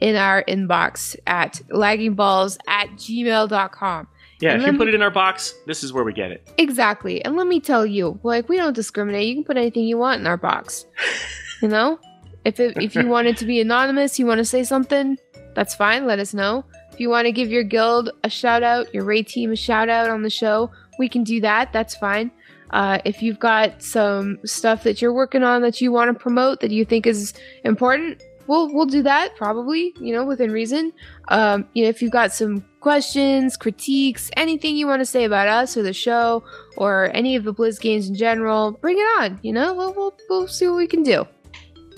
in our inbox at laggingballs at gmail.com. Yeah, And if you put me- it in our box, this is where we get it. Exactly. And let me tell you, like we don't discriminate. You can put anything you want in our box. you know? If it, if you want it to be anonymous, you want to say something, that's fine. Let us know. If you want to give your guild a shout out, your raid team a shout out on the show, we can do that. That's fine. Uh, if you've got some stuff that you're working on that you want to promote that you think is important, we'll we'll do that probably. You know, within reason. Um, you know, if you've got some questions, critiques, anything you want to say about us or the show or any of the Blizz games in general, bring it on. You know, we'll we'll, we'll see what we can do.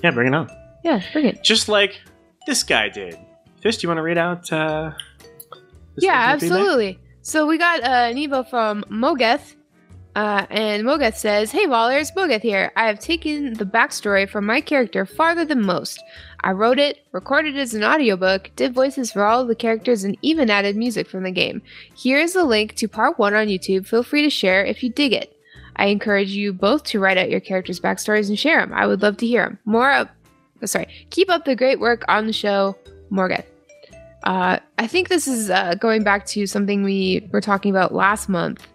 Yeah, bring it on. Yeah, bring it. Just like this guy did. Fist, you want to read out? Uh, yeah, person's feedback? absolutely. So we got uh, an email from Mogeth, uh, and Mogeth says, "Hey Wallers, Mogeth here. I have taken the backstory from my character farther than most. I wrote it, recorded it as an audiobook, did voices for all of the characters, and even added music from the game. Here is the link to part one on YouTube. Feel free to share if you dig it. I encourage you both to write out your characters' backstories and share them. I would love to hear them. More up. sorry. Keep up the great work on the show, Morgan." Uh, I think this is uh, going back to something we were talking about last month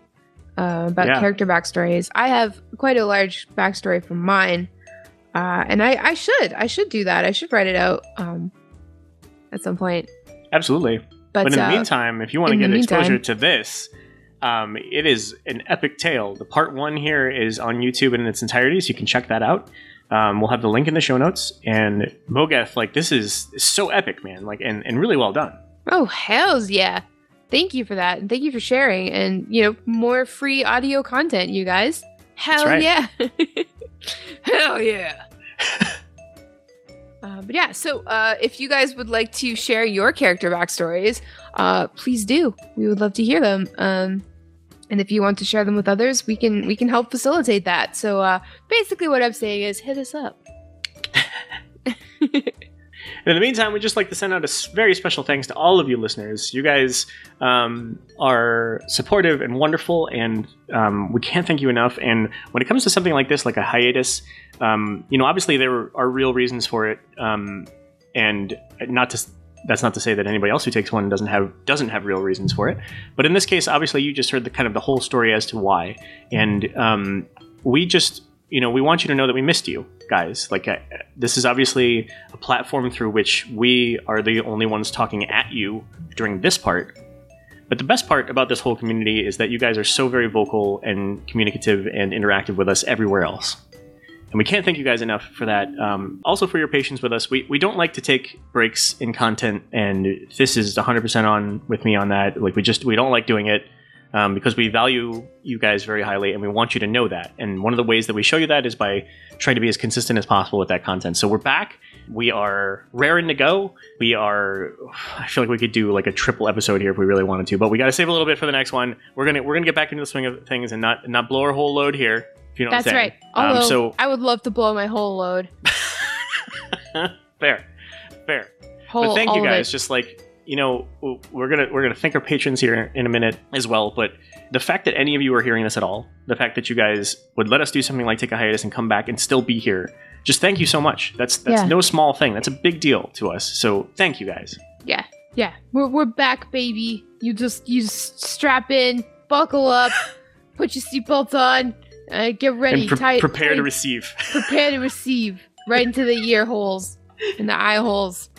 uh, about Yeah. character backstories. I have quite a large backstory from mine, uh, and I, I should I should do that. I should write it out um, at some point. Absolutely. But, But, in the uh, meantime, if you want to get exposure meantime- to this, um, it is an epic tale. The part one here is on YouTube in its entirety, so you can check that out. Um, we'll have the link in the show notes. And Mogeth, like this is, is so epic, man. Like and, and really well done. oh hell's yeah! Thank you for that, and thank you for sharing, and you know more free audio content, you guys. Hell right. yeah! Hell yeah! Uh, but yeah, so uh, if you guys would like to share your character backstories, uh, please do. We would love to hear them. Um, and if you want to share them with others, we can we can help facilitate that. So uh, basically, what I'm saying is, hit us up. In the meantime, we'd just like to send out a very special thanks to all of you listeners. You guys um, are supportive and wonderful, and um, we can't thank you enough. And when it comes to something like this, like a hiatus, um, you know, obviously there are real reasons for it, um, and not to. That's not to say that anybody else who takes one doesn't have doesn't have real reasons for it. But in this case, obviously, you just heard the kind of the whole story as to why, and um, we just you know we want you to know that we missed you guys. Like uh, this is obviously a platform through which we are the only ones talking at you during this part. But the best part about this whole community is that you guys are so very vocal and communicative and interactive with us everywhere else and we can't thank you guys enough for that um, also for your patience with us we, we don't like to take breaks in content and this is 100% on with me on that like we just we don't like doing it um, because we value you guys very highly and we want you to know that. And one of the ways that we show you that is by trying to be as consistent as possible with that content. So we're back. We are raring to go. We are. I feel like we could do like a triple episode here if we really wanted to, but we got to save a little bit for the next one. We're gonna we're gonna get back into the swing of things and not not blow our whole load here. You know That's what I'm right. Although Um, so I would love to blow my whole load. fair, fair. Whole, but thank you guys just like you know we're gonna we're gonna thank our patrons here in a minute as well but the fact that any of you are hearing this at all the fact that you guys would let us do something like take a hiatus and come back and still be here just thank you so much that's that's Yeah. no small thing that's a big deal to us so thank you guys Yeah, yeah. We're we're back, baby. You just you just strap in, buckle up, put your seatbelt on, uh, get ready, pre- tie, prepare tie- to receive prepare to receive right into the ear holes, and the eye holes,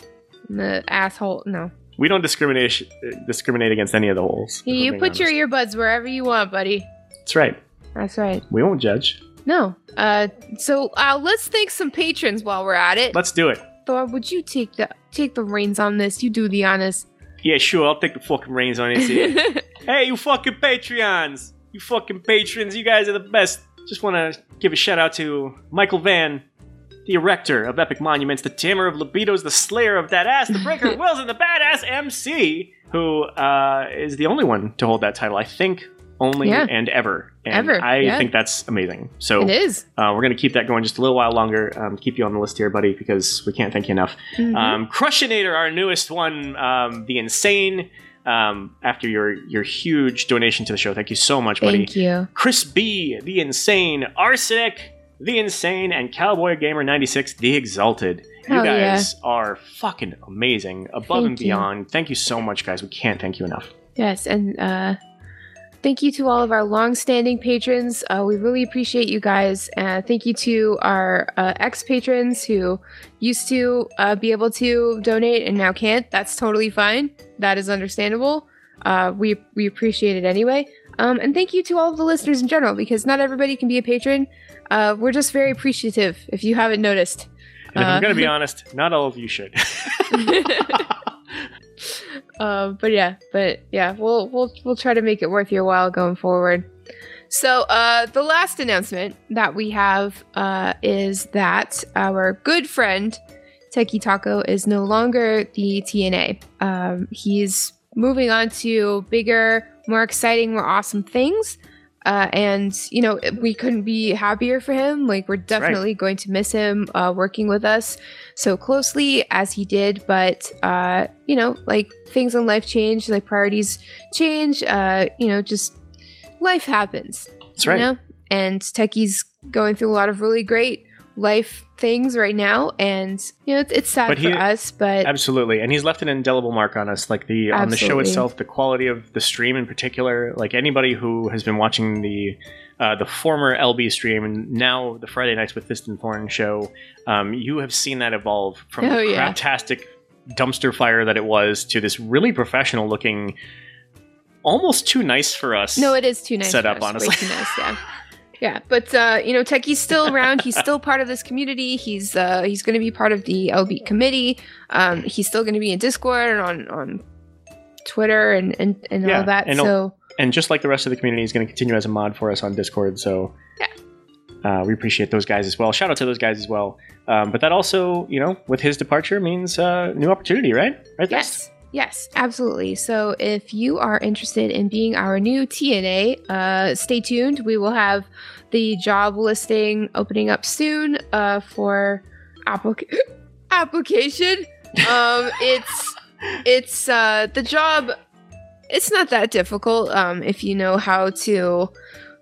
and the asshole. No, we don't discriminate discriminate against any of the holes you put your earbuds wherever you want, buddy. that's right That's right. we won't judge No. Uh, so uh, let's thank some patrons while we're at it. let's do it Thor, would you take the take the reins on this? You do the honors. yeah sure i'll take the fucking reins on it here. Hey, you fucking Patreons! You fucking patrons, you guys are the best. Just want to give a shout out to Michael Van, the erector of Epic Monuments, the tamer of libidos, the slayer of that ass, the breaker of wills, and the badass MC, who uh, is the only one to hold that title, I think, only Yeah. and ever. And Ever, I yeah. think that's amazing. So it is. uh, we're going to keep that going just a little while longer, um, keep you on the list here, buddy, because we can't thank you enough. Mhm. Um, Crushinator, our newest one, um, the insane. Um, after your your huge donation to the show, thank you so much, buddy. Thank you. Chris B, the insane, Arsenic, the insane, and Cowboy Gamer ninety six, the exalted. You Hell yeah. guys are fucking amazing, above and Thank you. beyond. Thank you so much, guys. We can't thank you enough. Yes, and uh, thank you to all of our long-standing patrons. Uh, we really appreciate you guys. Uh, thank you to our uh, ex-patrons who used to uh, be able to donate and now can't. That's totally fine. That is understandable. Uh, we we appreciate it anyway. Um, and thank you to all of the listeners in general because not everybody can be a patron. Uh, we're just very appreciative. If you haven't noticed. And if I'm going to be honest, not all of you should. uh, but yeah, but yeah, we'll we'll we'll try to make it worth your while going forward. So uh, the last announcement that we have uh, is that our good friend Techie Taco is no longer the TNA. Um, he's moving on to bigger, more exciting, more awesome things. Uh, and you know we couldn't be happier for him. Like we're right. definitely going to miss him uh, working with us so closely as he did but uh you know like things in life change like priorities change uh you know just life happens That's right. you know and techie's going through a lot of really great life things right now and you know it's, it's sad But for he- us but Absolutely, and he's left an indelible mark on us. Like the on the show itself, the quality of the stream in particular. Like anybody who has been watching the uh, the former LB stream and now the Friday nights with Fist and Thorn show, um, you have seen that evolve from Oh, the yeah. dumpster fire that it was to this really professional looking, almost too nice for us. no it is too nice Set up, honestly. nice yeah yeah but uh you know techie's still around he's still part of this community he's uh he's going to be part of the lb committee um he's still going to be in discord and on on twitter and and, and Yeah, all that and so and just like the rest of the community, he's going to continue as a mod for us on Discord. So Yeah. uh, we appreciate those guys as well. Shout out to those guys as well. Um, but that also, you know, with his departure means uh, new opportunity, right? Right. Yes. Yes, absolutely. So if you are interested in being our new TNA, uh, stay tuned. We will have the job listing opening up soon uh, for applic- application. Um, it's it's uh, the job. It's not that difficult um, if you know how to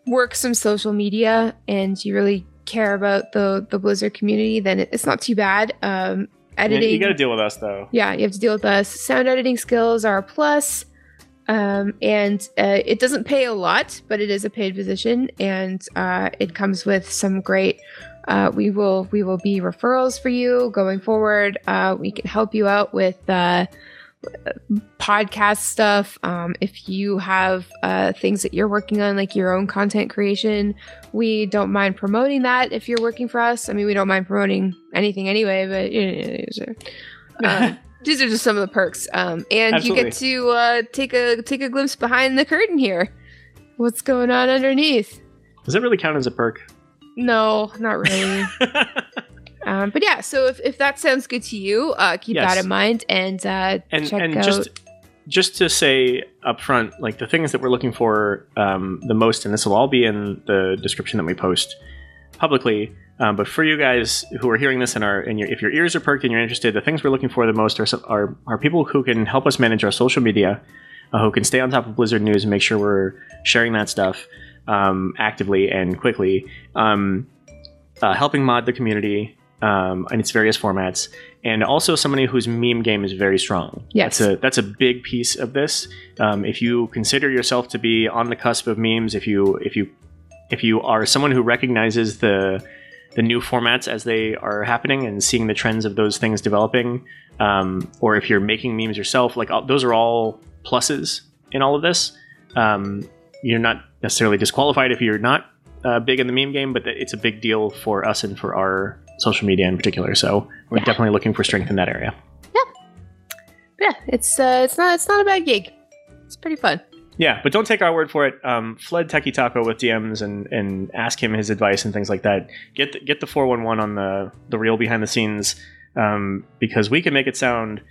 work some social media and you really care about the the Blizzard community. Then it's not too bad. Um, editing. you got to deal with us though. Yeah, you have to deal with us. Sound editing skills are a plus. Um, and uh, it doesn't pay a lot, but it is a paid position, and uh, it comes with some great. Uh, we will we will be referrals for you going forward. Uh, we can help you out with uh, podcast stuff. Um, if you have uh, things that you're working on, like your own content creation, we don't mind promoting that. If you're working for us, I mean, we don't mind promoting anything anyway. But you know, these are, uh, these are just some of the perks. Um, and you get to uh, take a take a glimpse behind the curtain here. What's going on underneath? Does that really count as a perk? No, not really. um, but yeah, so if, if that sounds good to you, uh, keep Yes. that in mind and uh, and check and out. just just to say up front like the things that we're looking for um, the most and this will all be in the description that we post publicly um, but for you guys who are hearing this and are and your, if your ears are perked and you're interested the things we're looking for the most are are, are people who can help us manage our social media uh, who can stay on top of blizzard news and make sure we're sharing that stuff um, actively and quickly um, uh, helping mod the community um, in its various formats and also somebody whose meme game is very strong. Yes. that's a that's a big piece of this. Um, if you consider yourself to be on the cusp of memes, if you if you if you are someone who recognizes the the new formats as they are happening and seeing the trends of those things developing, um, or if you're making memes yourself, like all, those are all pluses in all of this. Um, you're not necessarily disqualified if you're not uh, big in the meme game, but it's a big deal for us and for our social media in particular. So we're Yeah. definitely looking for strength in that area. yeah, yeah, it's uh, it's not it's not a bad gig. It's pretty fun. Yeah, but don't take our word for it. Um, flood Techie Taco with DMs and, and ask him his advice and things like that. Get the, get the four one one on the the real behind the scenes um, because we can make it sound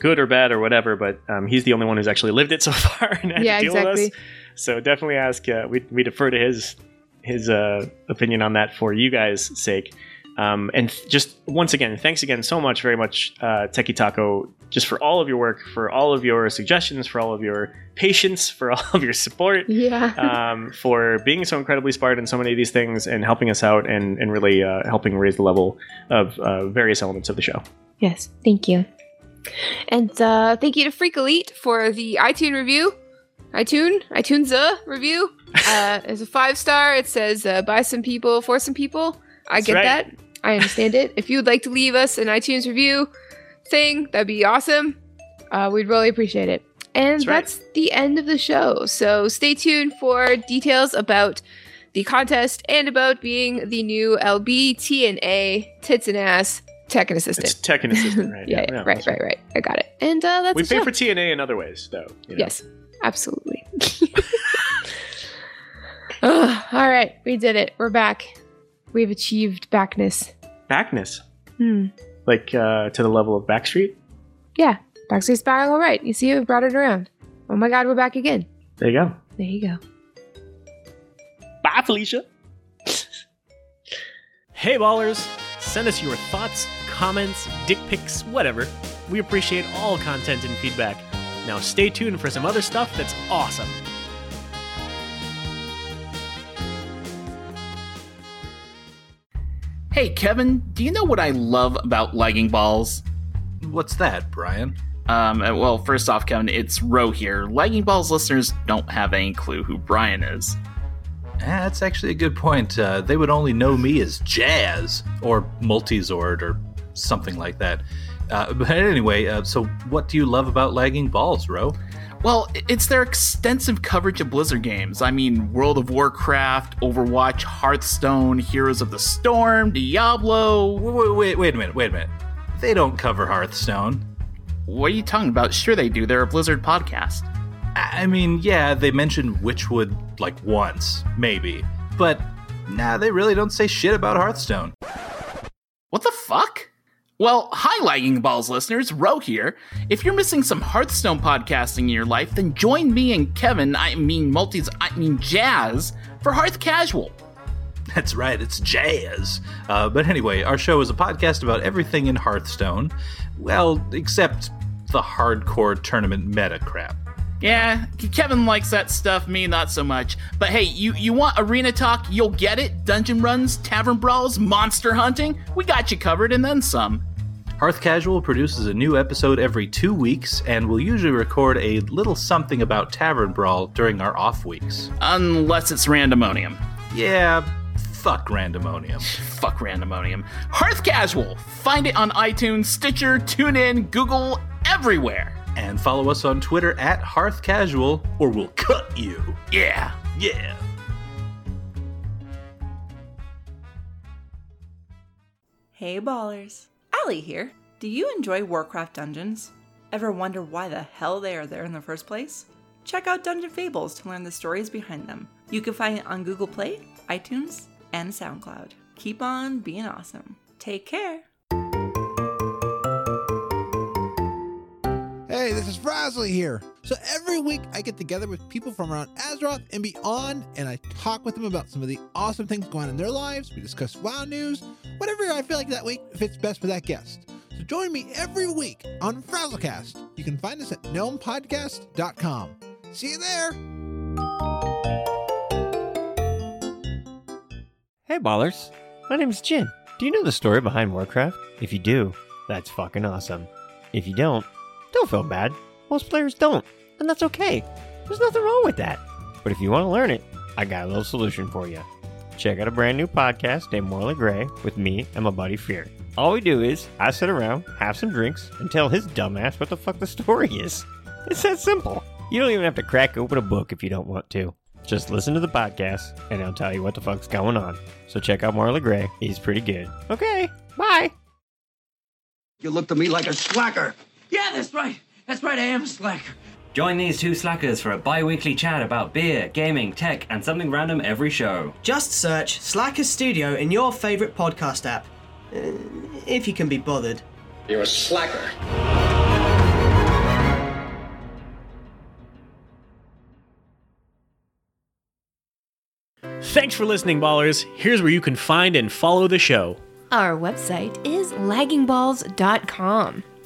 good or bad or whatever, but um, he's the only one who's actually lived it so far and had Yeah, to deal with us. So definitely ask. Uh, we we defer to his his uh, opinion on that for you guys' sake. Um, and just once again, thanks again so much, very much, uh, Techie Taco, just for all of your work, for all of your suggestions, for all of your patience, for all of your support, Yeah. um, for being so incredibly smart in so many of these things and helping us out and, and really uh, helping raise the level of uh, various elements of the show. Yes, thank you. And uh, thank you to Freak Elite for the iTunes review. iTunes, iTunes uh, review. Uh, it's a five star. It says uh, by some people for some people. I That's get right. that. I understand it. If you would like to leave us an iTunes review thing, that'd be awesome. Uh, we'd really appreciate it. And That's right. that's the end of the show. So stay tuned for details about the contest and about being the new LB TNA tits and ass tech and assistant. It's tech and assistant, right? yeah, Yeah, right, right, right. I got it. And uh, that's We pay show. for TNA in other ways, though. you know. Yes, absolutely. Ugh, all right, we did it. We're back. We've achieved backness. Backness, Hmm. like uh, to the level of Backstreet. Yeah, Backstreet's back. All right. You see, we brought it around. Oh my God, we're back again. There you go. There you go. Bye, Felicia. Hey ballers! Send us your thoughts, comments, dick pics, whatever. We appreciate all content and feedback. Now stay tuned for some other stuff that's awesome. Hey, Kevin, do you know what I love about lagging balls? What's that, Brian? Um, uh, well, first off, Kevin, it's Ro here. Lagging Balls listeners don't have any clue who Brian is. Ah, that's actually a good point. Uh, they would only know me as Jazz or Multizord or something like that. Uh, but anyway, uh, so what do you love about lagging balls, Ro? Well, it's their extensive coverage of Blizzard games. I mean, World of Warcraft, Overwatch, Hearthstone, Heroes of the Storm, Diablo. Wait, wait, wait a minute, wait a minute. They don't cover Hearthstone. What are you talking about? Sure, they do. They're a Blizzard podcast. I I mean, yeah, they mentioned Witchwood like once, maybe. But Nah, they really don't say shit about Hearthstone. What the fuck? Well, hi, Lagging Balls listeners, Ro here. If you're missing some Hearthstone podcasting in your life, then join me and Kevin, I mean multis, I mean Jazz, for Hearth Casual. That's right, it's jazz. Uh, but anyway, our show is a podcast about everything in Hearthstone. Well, except the hardcore tournament meta crap. Yeah, Kevin likes that stuff, me not so much. But hey, you, you want arena talk, you'll get it. Dungeon runs, tavern brawls, monster hunting, we got you covered and then some. Hearth Casual produces a new episode every two weeks, and we'll usually record a little something about Tavern Brawl during our off weeks. Unless it's randomonium. Yeah, fuck randomonium. Fuck randomonium. Hearth Casual! Find it on iTunes, Stitcher, TuneIn, Google, everywhere. And follow us on Twitter at Hearth Casual, or we'll cut you. Yeah. Yeah. Hey ballers, Allie here. Do you enjoy Warcraft dungeons? Ever wonder why the hell they are there in the first place? Check out Dungeon Fables to learn the stories behind them. You can find it on Google Play, iTunes, and SoundCloud. Keep on being awesome. Take care. Hey, this is Frasley here. So every week I get together with people from around Azeroth and beyond, and I talk with them about some of the awesome things going on in their lives. We discuss WoW news, whatever I feel like that week fits best for that guest. So join me every week on Frazzlecast. You can find us at gnomepodcast.com. See you there. Hey ballers, my name's Jin. Do you know the story behind Warcraft? If you do, that's fucking awesome. If you don't, don't feel bad. Most players don't, and that's okay. There's nothing wrong with that. But if you want to learn it, I got a little solution for you. Check out a brand new podcast named Morley Gray with me and my buddy Fear. All we do is I sit around, have some drinks, and tell his dumbass what the fuck the story is. It's that simple. You don't even have to crack open a book if you don't want to. Just listen to the podcast, and I'll tell you what the fuck's going on. So check out Marley Gray. He's pretty good. Okay, bye. You look to me like a slacker. Yeah, that's right. That's right, I am a slacker. Join these two slackers for a bi weekly chat about beer, gaming, tech, and something random every show. Just search Slackers Studio in your favourite podcast app. Uh, if you can be bothered. You're a slacker. Thanks for listening, ballers. Here's where you can find and follow the show. Our website is laggingballs.com.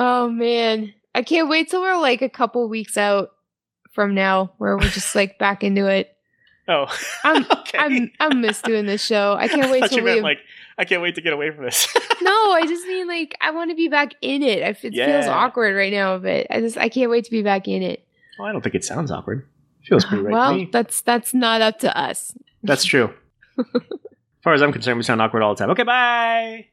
Oh man, I can't wait till we're like a couple weeks out from now, where we're just like back into it. Oh, I'm I'm I'm miss doing this show. I can't wait I till you meant we. like I can't wait to get away from this. no, I just mean like I want to be back in it. I, it feels awkward right now, but I just I can't wait to be back in it. well, I don't think it sounds awkward. Feels pretty right to well, me. that's that's not up to us. That's true. as far as I'm concerned, we sound awkward all the time. Okay, bye.